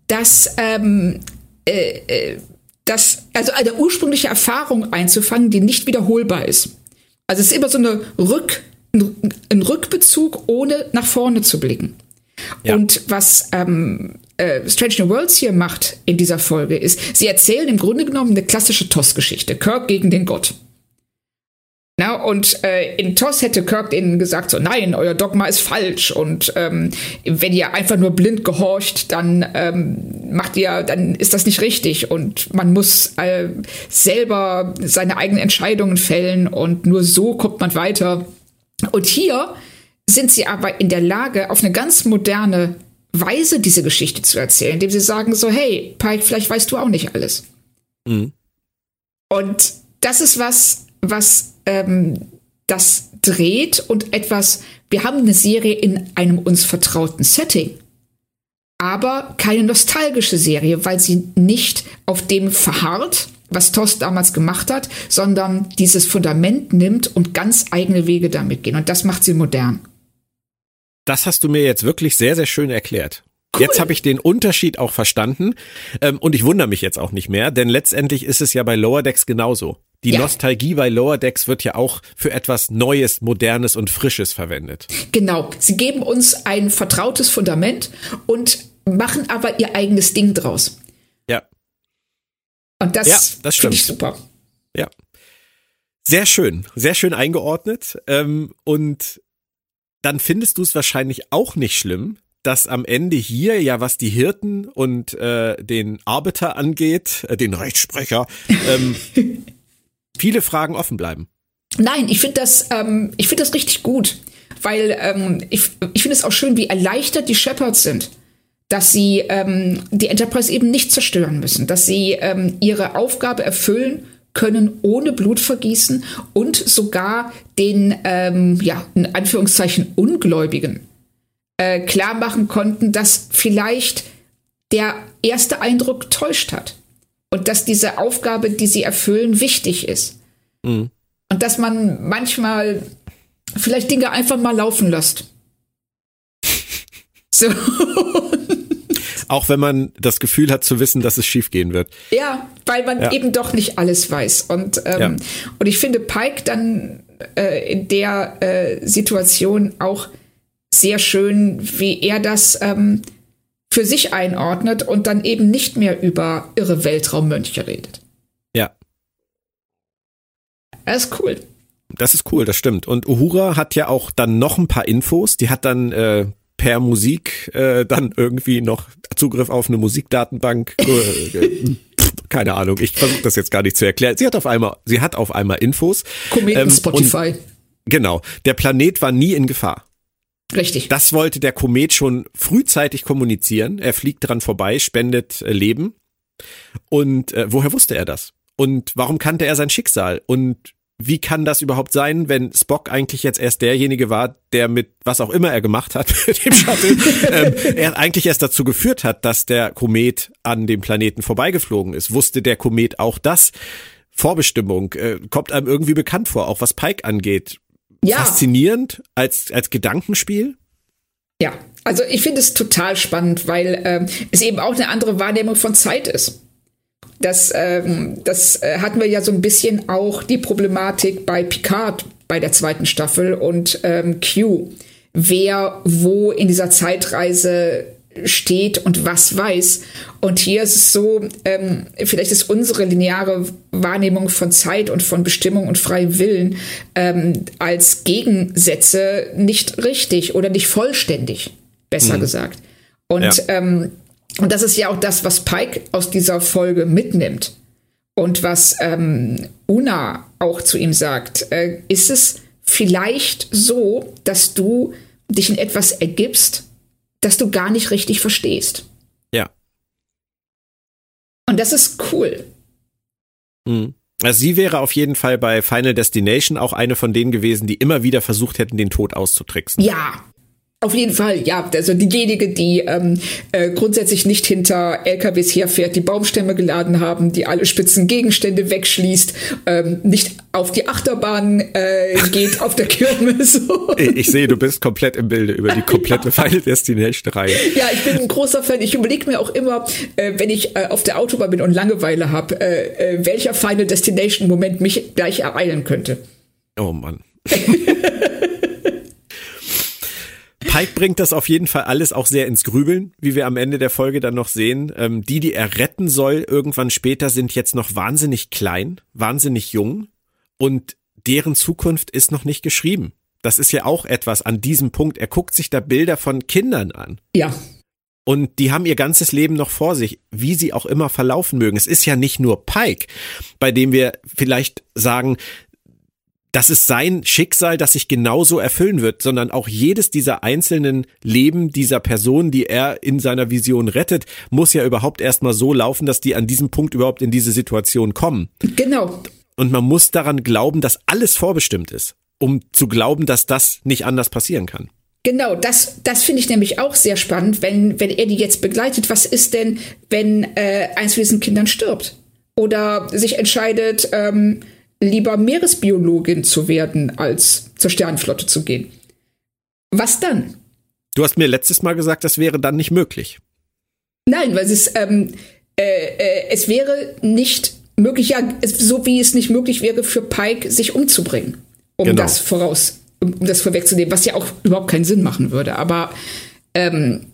dass ähm, äh, äh, das, also eine ursprüngliche Erfahrung einzufangen, die nicht wiederholbar ist. Also es ist immer so eine Rück, ein Rückbezug, ohne nach vorne zu blicken. Ja. Und was ähm, äh, Strange New Worlds hier macht in dieser Folge, ist, sie erzählen im Grunde genommen eine klassische TOS-Geschichte. Kirk gegen den Gott. Na, und äh, in TOS hätte Kirk ihnen gesagt, so nein, euer Dogma ist falsch und ähm, wenn ihr einfach nur blind gehorcht, dann ähm, macht ihr, dann ist das nicht richtig und man muss äh, selber seine eigenen Entscheidungen fällen und nur so kommt man weiter. Und hier sind sie aber in der Lage, auf eine ganz moderne Weise diese Geschichte zu erzählen, indem sie sagen so, hey, Pike, vielleicht weißt du auch nicht alles. Mhm. Und das ist was, was ähm, das dreht und etwas, wir haben eine Serie in einem uns vertrauten Setting, aber keine nostalgische Serie, weil sie nicht auf dem verharrt, was Tost damals gemacht hat, sondern dieses Fundament nimmt und ganz eigene Wege damit gehen. Und das macht sie modern. Das hast du mir jetzt wirklich sehr, sehr schön erklärt. Cool. Jetzt habe ich den Unterschied auch verstanden ähm, und ich wundere mich jetzt auch nicht mehr, denn letztendlich ist es ja bei Lower Decks genauso. Die ja. Nostalgie bei Lower Decks wird ja auch für etwas Neues, Modernes und Frisches verwendet. Genau. Sie geben uns ein vertrautes Fundament und machen aber ihr eigenes Ding draus. Ja. Und das, ja, das finde ich super. Ja. Sehr schön, sehr schön eingeordnet. Ähm, und dann findest du es wahrscheinlich auch nicht schlimm, dass am Ende hier ja, was die Hirten und äh, den Arbeiter angeht, äh, den Rechtssprecher, ähm, (laughs) viele Fragen offen bleiben. Nein, ich finde das, ähm, ich finde das richtig gut, weil ähm, ich, ich finde es auch schön, wie erleichtert die Shepherds sind, dass sie ähm, die Enterprise eben nicht zerstören müssen, dass sie ähm, ihre Aufgabe erfüllen können ohne Blutvergießen und sogar den, ähm, ja, in Anführungszeichen Ungläubigen äh, klar machen konnten, dass vielleicht der erste Eindruck täuscht hat und dass diese Aufgabe, die sie erfüllen, wichtig ist. Mhm. Und dass man manchmal vielleicht Dinge einfach mal laufen lässt. (laughs) So. Auch wenn man das Gefühl hat zu wissen, dass es schiefgehen wird. Ja, weil man ja. eben doch nicht alles weiß. Und, ähm, ja. und ich finde Pike dann äh, in der äh, Situation auch sehr schön, wie er das ähm, für sich einordnet und dann eben nicht mehr über irre Weltraummönche redet. Ja. Das ist cool. Das ist cool, das stimmt. Und Uhura hat ja auch dann noch ein paar Infos. Die hat dann äh, per Musik äh, dann irgendwie noch Zugriff auf eine Musikdatenbank. Äh, (laughs) keine Ahnung, ich versuche das jetzt gar nicht zu erklären. Sie hat auf einmal, sie hat auf einmal Infos. Kometen ähm, Spotify. genau. Der Planet war nie in Gefahr. Richtig. Das wollte der Komet schon frühzeitig kommunizieren. Er fliegt dran vorbei, spendet äh, Leben. Und äh, woher wusste er das? Und warum kannte er sein Schicksal? Und wie kann das überhaupt sein, wenn Spock eigentlich jetzt erst derjenige war, der mit was auch immer er gemacht hat, (laughs) dem Shuttle, ähm, er eigentlich erst dazu geführt hat, dass der Komet an dem Planeten vorbeigeflogen ist? Wusste der Komet auch das? Vorbestimmung äh, kommt einem irgendwie bekannt vor, auch was Pike angeht. Ja. Faszinierend als, als Gedankenspiel. Ja, also ich finde es total spannend, weil ähm, es eben auch eine andere Wahrnehmung von Zeit ist. Das, ähm, das äh, hatten wir ja so ein bisschen auch die Problematik bei Picard bei der zweiten Staffel und ähm, Q. Wer wo in dieser Zeitreise steht und was weiß. Und hier ist es so, ähm, vielleicht ist unsere lineare Wahrnehmung von Zeit und von Bestimmung und freiem Willen ähm, als Gegensätze nicht richtig oder nicht vollständig, besser mhm. gesagt. Und, ja. ähm, und das ist ja auch das, was Pike aus dieser Folge mitnimmt. Und was ähm, Una auch zu ihm sagt, äh, ist es vielleicht so, dass du dich in etwas ergibst, das du gar nicht richtig verstehst. Ja. Und das ist cool. Mhm. Also sie wäre auf jeden Fall bei Final Destination auch eine von denen gewesen, die immer wieder versucht hätten, den Tod auszutricksen. Ja, auf jeden Fall, ja. Also diejenige, die ähm, äh, grundsätzlich nicht hinter LKWs herfährt, die Baumstämme geladen haben, die alle spitzen Gegenstände wegschließt, ähm, nicht auf die Achterbahn äh, geht (laughs) auf der Kirmes. ich, ich sehe, du bist komplett im Bilde über die komplette (laughs) Final Destination-Reihe. Ja, ich bin ein großer Fan. Ich überlege mir auch immer, äh, wenn ich äh, auf der Autobahn bin und Langeweile habe, äh, äh, welcher Final Destination-Moment mich gleich ereilen könnte. Oh Mann. (laughs) Pike bringt das auf jeden Fall alles auch sehr ins Grübeln, wie wir am Ende der Folge dann noch sehen. Ähm, die, die er retten soll, irgendwann später, sind jetzt noch wahnsinnig klein, wahnsinnig jung und deren Zukunft ist noch nicht geschrieben. Das ist ja auch etwas an diesem Punkt. Er guckt sich da Bilder von Kindern an. Ja. Und die haben ihr ganzes Leben noch vor sich, wie sie auch immer verlaufen mögen. Es ist ja nicht nur Pike, bei dem wir vielleicht sagen, das ist sein Schicksal, das sich genauso erfüllen wird, sondern auch jedes dieser einzelnen Leben dieser Person, die er in seiner Vision rettet, muss ja überhaupt erstmal so laufen, dass die an diesem Punkt überhaupt in diese Situation kommen. Genau. Und man muss daran glauben, dass alles vorbestimmt ist, um zu glauben, dass das nicht anders passieren kann. Genau, das, das finde ich nämlich auch sehr spannend, wenn, wenn er die jetzt begleitet. Was ist denn, wenn äh, eins von diesen Kindern stirbt? Oder sich entscheidet, ähm, lieber Meeresbiologin zu werden, als zur Sternenflotte zu gehen. Was dann? Du hast mir letztes Mal gesagt, das wäre dann nicht möglich. Nein, weil es, ähm, äh, äh, es wäre nicht möglich, ja, es, so wie es nicht möglich wäre für Pike, sich umzubringen, um genau. das voraus, um, um das vorwegzunehmen, was ja auch überhaupt keinen Sinn machen würde. Aber ähm,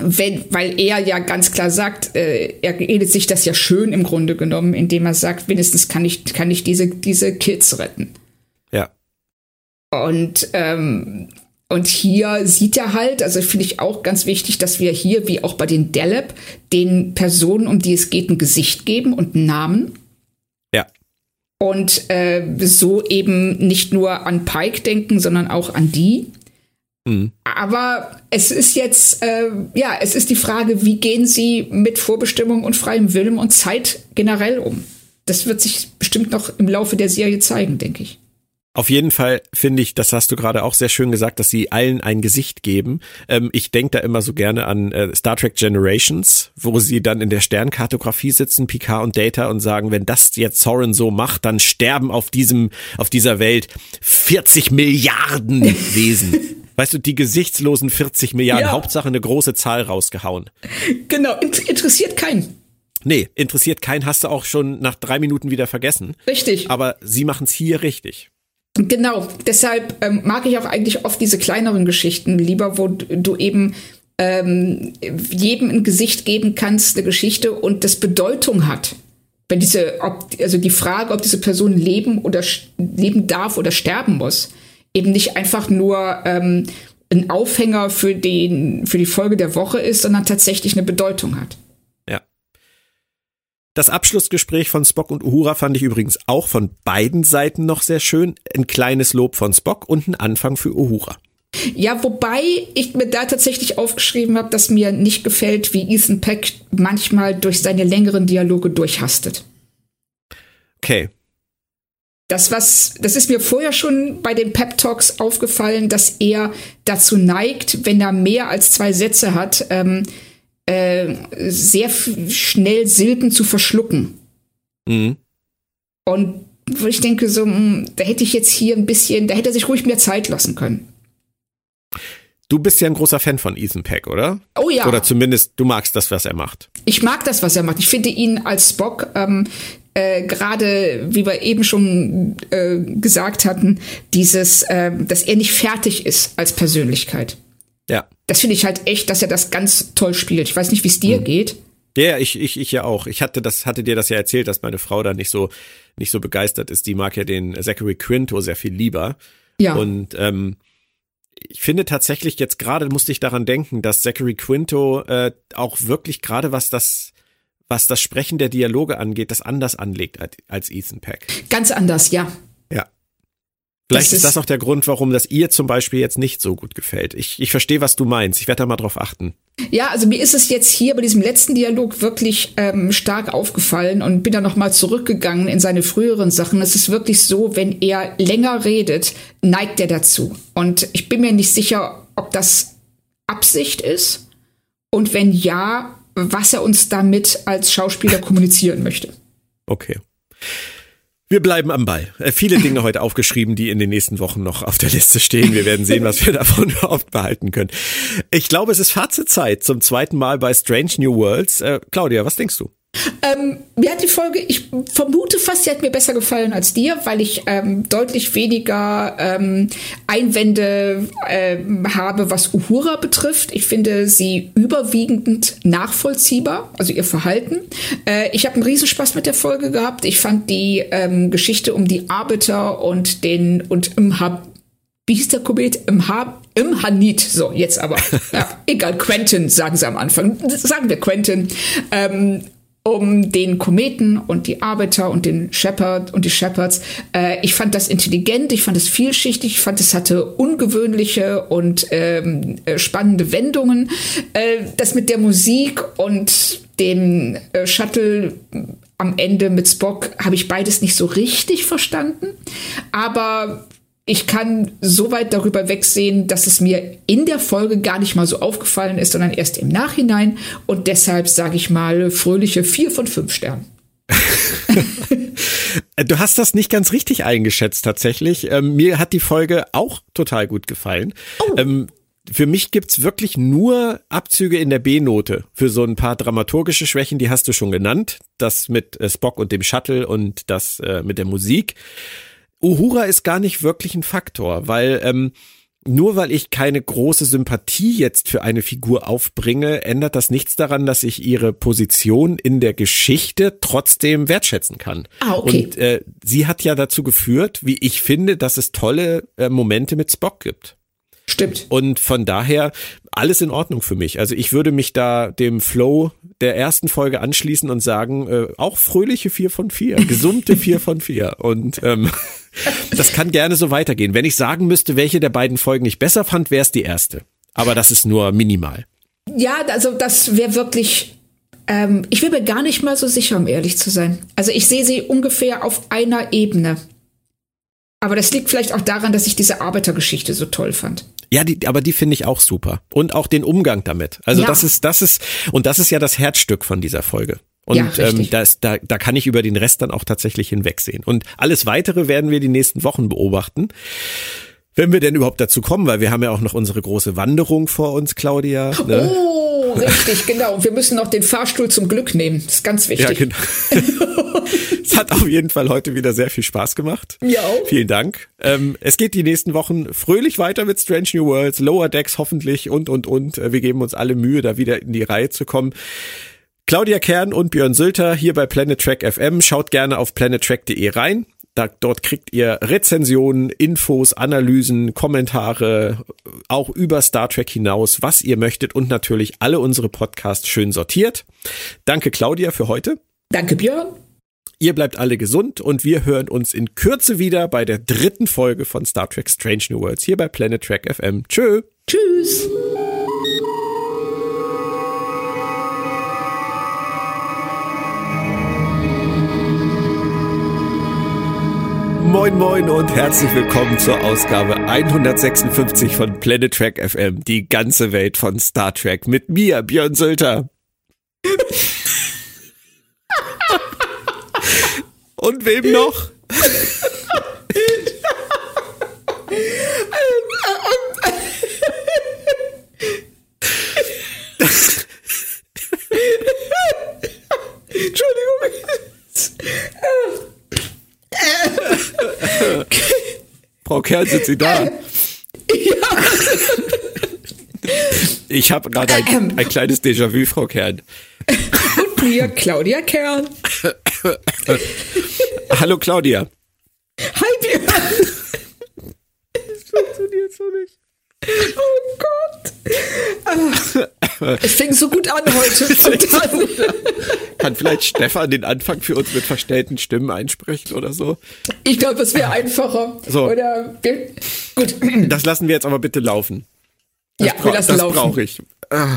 wenn, weil er ja ganz klar sagt, äh, er redet sich das ja schön im Grunde genommen, indem er sagt, wenigstens kann ich, kann ich diese, diese Kids retten. Ja. Und, ähm, und hier sieht er halt, also finde ich auch ganz wichtig, dass wir hier, wie auch bei den Deleb, den Personen, um die es geht, ein Gesicht geben und einen Namen. Ja. Und äh, so eben nicht nur an Pike denken, sondern auch an die. Mhm. Aber es ist jetzt, äh, ja, es ist die Frage, wie gehen Sie mit Vorbestimmung und freiem Willen und Zeit generell um? Das wird sich bestimmt noch im Laufe der Serie zeigen, denke ich. Auf jeden Fall finde ich, das hast du gerade auch sehr schön gesagt, dass sie allen ein Gesicht geben. Ähm, ich denke da immer so gerne an äh, Star Trek Generations, wo sie dann in der Sternkartografie sitzen, Picard und Data, und sagen, wenn das jetzt Soren so macht, dann sterben auf diesem, auf dieser Welt 40 Milliarden Wesen. (laughs) weißt du, die gesichtslosen 40 Milliarden, ja. Hauptsache eine große Zahl rausgehauen. Genau, interessiert keinen. Nee, interessiert keinen, hast du auch schon nach drei Minuten wieder vergessen. Richtig. Aber sie machen es hier richtig. Genau, deshalb ähm, mag ich auch eigentlich oft diese kleineren Geschichten lieber, wo du eben ähm, jedem ein Gesicht geben kannst, eine Geschichte und das Bedeutung hat. Wenn diese, ob, also die Frage, ob diese Person leben oder leben darf oder sterben muss, eben nicht einfach nur ähm, ein Aufhänger für, den, für die Folge der Woche ist, sondern tatsächlich eine Bedeutung hat. Ja. Das Abschlussgespräch von Spock und Uhura fand ich übrigens auch von beiden Seiten noch sehr schön. Ein kleines Lob von Spock und ein Anfang für Uhura. Ja, wobei ich mir da tatsächlich aufgeschrieben habe, dass mir nicht gefällt, wie Ethan Peck manchmal durch seine längeren Dialoge durchhastet. Okay. Das, was, das ist mir vorher schon bei den Pep Talks aufgefallen, dass er dazu neigt, wenn er mehr als zwei Sätze hat, ähm, äh, sehr schnell Silben zu verschlucken. Mhm. Und wo ich denke, so, mh, hm, da hätte ich jetzt hier ein bisschen, da hätte er sich ruhig mehr Zeit lassen können. Du bist ja ein großer Fan von Ethan Peck, oder? Oh ja. Oder zumindest du magst das, was er macht. Ich mag das, was er macht. Ich finde ihn als Spock ähm, äh, gerade, wie wir eben schon äh, gesagt hatten, dieses, äh, dass er nicht fertig ist als Persönlichkeit. Ja. Das finde ich halt echt, dass er das ganz toll spielt. Ich weiß nicht, wie es dir mhm. geht. Ja, ich, ich, ich ja auch. Ich hatte das, hatte dir das ja erzählt, dass meine Frau da nicht so, nicht so begeistert ist. Die mag ja den Zachary Quinto sehr viel lieber. Ja. Und ähm, ich finde tatsächlich jetzt gerade musste ich daran denken, dass Zachary Quinto äh, auch wirklich gerade was das was das Sprechen der Dialoge angeht, das anders anlegt als Ethan Peck. Ganz anders, ja. Ja. Vielleicht das ist das auch der Grund, warum das ihr zum Beispiel jetzt nicht so gut gefällt. Ich, ich verstehe, was du meinst. Ich werde da mal drauf achten. Ja, also mir ist es jetzt hier bei diesem letzten Dialog wirklich ähm, stark aufgefallen und bin da nochmal zurückgegangen in seine früheren Sachen. Es ist wirklich so, wenn er länger redet, neigt er dazu. Und ich bin mir nicht sicher, ob das Absicht ist. Und wenn ja, was er uns damit als Schauspieler kommunizieren möchte. Okay. Wir bleiben am Ball. Äh, viele Dinge heute aufgeschrieben, die in den nächsten Wochen noch auf der Liste stehen. Wir werden sehen, was wir (laughs) davon überhaupt behalten können. Ich glaube, es ist Fazitzeit zum zweiten Mal bei Strange New Worlds. Äh, Claudia, was denkst du? Ähm, mir hat die Folge, ich vermute fast, sie hat mir besser gefallen als dir, weil ich ähm, deutlich weniger ähm, Einwände ähm, habe, was Uhura betrifft. Ich finde sie überwiegend nachvollziehbar, also ihr Verhalten. Äh, ich habe einen Riesenspaß mit der Folge gehabt. Ich fand die ähm, Geschichte um die Arbeiter und den und im Hub wie hieß der Komet? Im, ha im Hanit. So, jetzt aber. (laughs) Ja, egal, Quentin, sagen sie am Anfang. Sagen wir Quentin. Ähm, um den Kometen und die Arbeiter und den Shepherd und die Shepherds. Äh, ich fand das intelligent, ich fand es vielschichtig, ich fand es hatte ungewöhnliche und ähm, äh, spannende Wendungen. Äh, das mit der Musik und dem äh, Shuttle am Ende mit Spock habe ich beides nicht so richtig verstanden. Aber ich kann so weit darüber wegsehen, dass es mir in der Folge gar nicht mal so aufgefallen ist, sondern erst im Nachhinein. Und deshalb sage ich mal fröhliche vier von fünf Sternen. (laughs) du hast das nicht ganz richtig eingeschätzt tatsächlich. Ähm, mir hat die Folge auch total gut gefallen. Oh. Ähm, für mich gibt's wirklich nur Abzüge in der B-Note für so ein paar dramaturgische Schwächen, die hast du schon genannt. Das mit äh, Spock und dem Shuttle und das äh, mit der Musik. Uhura ist gar nicht wirklich ein Faktor, weil ähm, nur weil ich keine große Sympathie jetzt für eine Figur aufbringe, ändert das nichts daran, dass ich ihre Position in der Geschichte trotzdem wertschätzen kann. Ah, okay. Und äh, sie hat ja dazu geführt, wie ich finde, dass es tolle äh, Momente mit Spock gibt. Stimmt. Und von daher alles in Ordnung für mich. Also ich würde mich da dem Flow der ersten Folge anschließen und sagen, äh, auch fröhliche vier von vier, gesunde (laughs) vier von vier. Und ähm, das kann gerne so weitergehen. Wenn ich sagen müsste, welche der beiden Folgen ich besser fand, wäre es die erste. Aber das ist nur minimal. Ja, also das wäre wirklich. Ähm, ich bin mir gar nicht mal so sicher, um ehrlich zu sein. Also ich sehe sie ungefähr auf einer Ebene. Aber das liegt vielleicht auch daran, dass ich diese Arbeitergeschichte so toll fand. Ja, die, aber die finde ich auch super. Und auch den Umgang damit. Also ja. das ist, das ist, und das ist ja das Herzstück von dieser Folge. Und ja, ähm, das, da, da kann ich über den Rest dann auch tatsächlich hinwegsehen. Und alles weitere werden wir die nächsten Wochen beobachten. Wenn wir denn überhaupt dazu kommen, weil wir haben ja auch noch unsere große Wanderung vor uns, Claudia. Ne? Oh, richtig, genau. Und wir müssen noch den Fahrstuhl zum Glück nehmen. Das ist ganz wichtig. Ja, genau. (laughs) es hat auf jeden Fall heute wieder sehr viel Spaß gemacht. Ja. Auch. Vielen Dank. Ähm, es geht die nächsten Wochen fröhlich weiter mit Strange New Worlds, Lower Decks hoffentlich und, und, und. Äh, wir geben uns alle Mühe, da wieder in die Reihe zu kommen. Claudia Kern und Björn Sülter hier bei Planet Track FM. Schaut gerne auf planettrack.de rein. Da, dort kriegt ihr Rezensionen, Infos, Analysen, Kommentare, auch über Star Trek hinaus, was ihr möchtet und natürlich alle unsere Podcasts schön sortiert. Danke Claudia für heute. Danke Björn. Ihr bleibt alle gesund und wir hören uns in Kürze wieder bei der dritten Folge von Star Trek Strange New Worlds hier bei Planet Trek FM. Tschö. Tschüss. Moin Moin und herzlich willkommen zur Ausgabe 156 von Planet Trek FM, die ganze Welt von Star Trek mit mir, Björn Sölter. (laughs) und wem noch? (laughs) Frau Kern, sind Sie da? Ja. Ich habe gerade ein, ähm. ein, kleines Déjà-vu, Frau Kern. Und mir, Claudia Kern. Hallo, Claudia. Hi, Björn. Das funktioniert so nicht. Oh Gott. Es fing so gut an heute. (laughs) Kann vielleicht Stefan den Anfang für uns mit verstellten Stimmen einsprechen oder so? Ich glaube, es wäre einfacher. So. Oder gut. Das lassen wir jetzt aber bitte laufen. Das ja, wir lassen das laufen. Das brauche ich. Ah.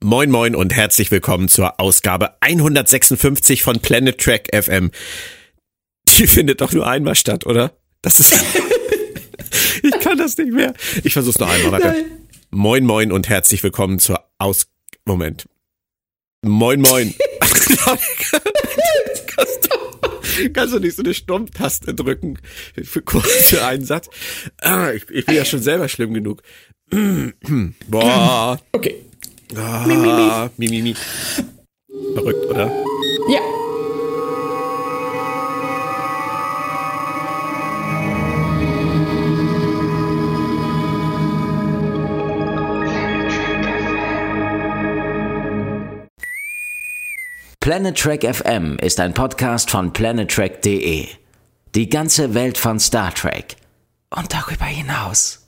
Moin Moin und herzlich willkommen zur Ausgabe 156 von Planet Track FM. Die (laughs) findet doch nur einmal statt, oder? Das ist. (laughs) ich kann das nicht mehr. Ich versuch's noch einmal, warte. Nein. Moin Moin und herzlich willkommen zur Aus. Moment. Moin Moin. (laughs) kannst, du, kannst du nicht so eine Stummtaste drücken für kurz für einen Satz? Ah, ich, ich bin ja schon selber schlimm genug. (clears throat) Boah. Okay. Ah, mi, mi, mi. mi, mi, mi. Verrückt, oder? Ja. Planet Trek FM ist ein Podcast von planettrek.de. Die ganze Welt von Star Trek und darüber hinaus.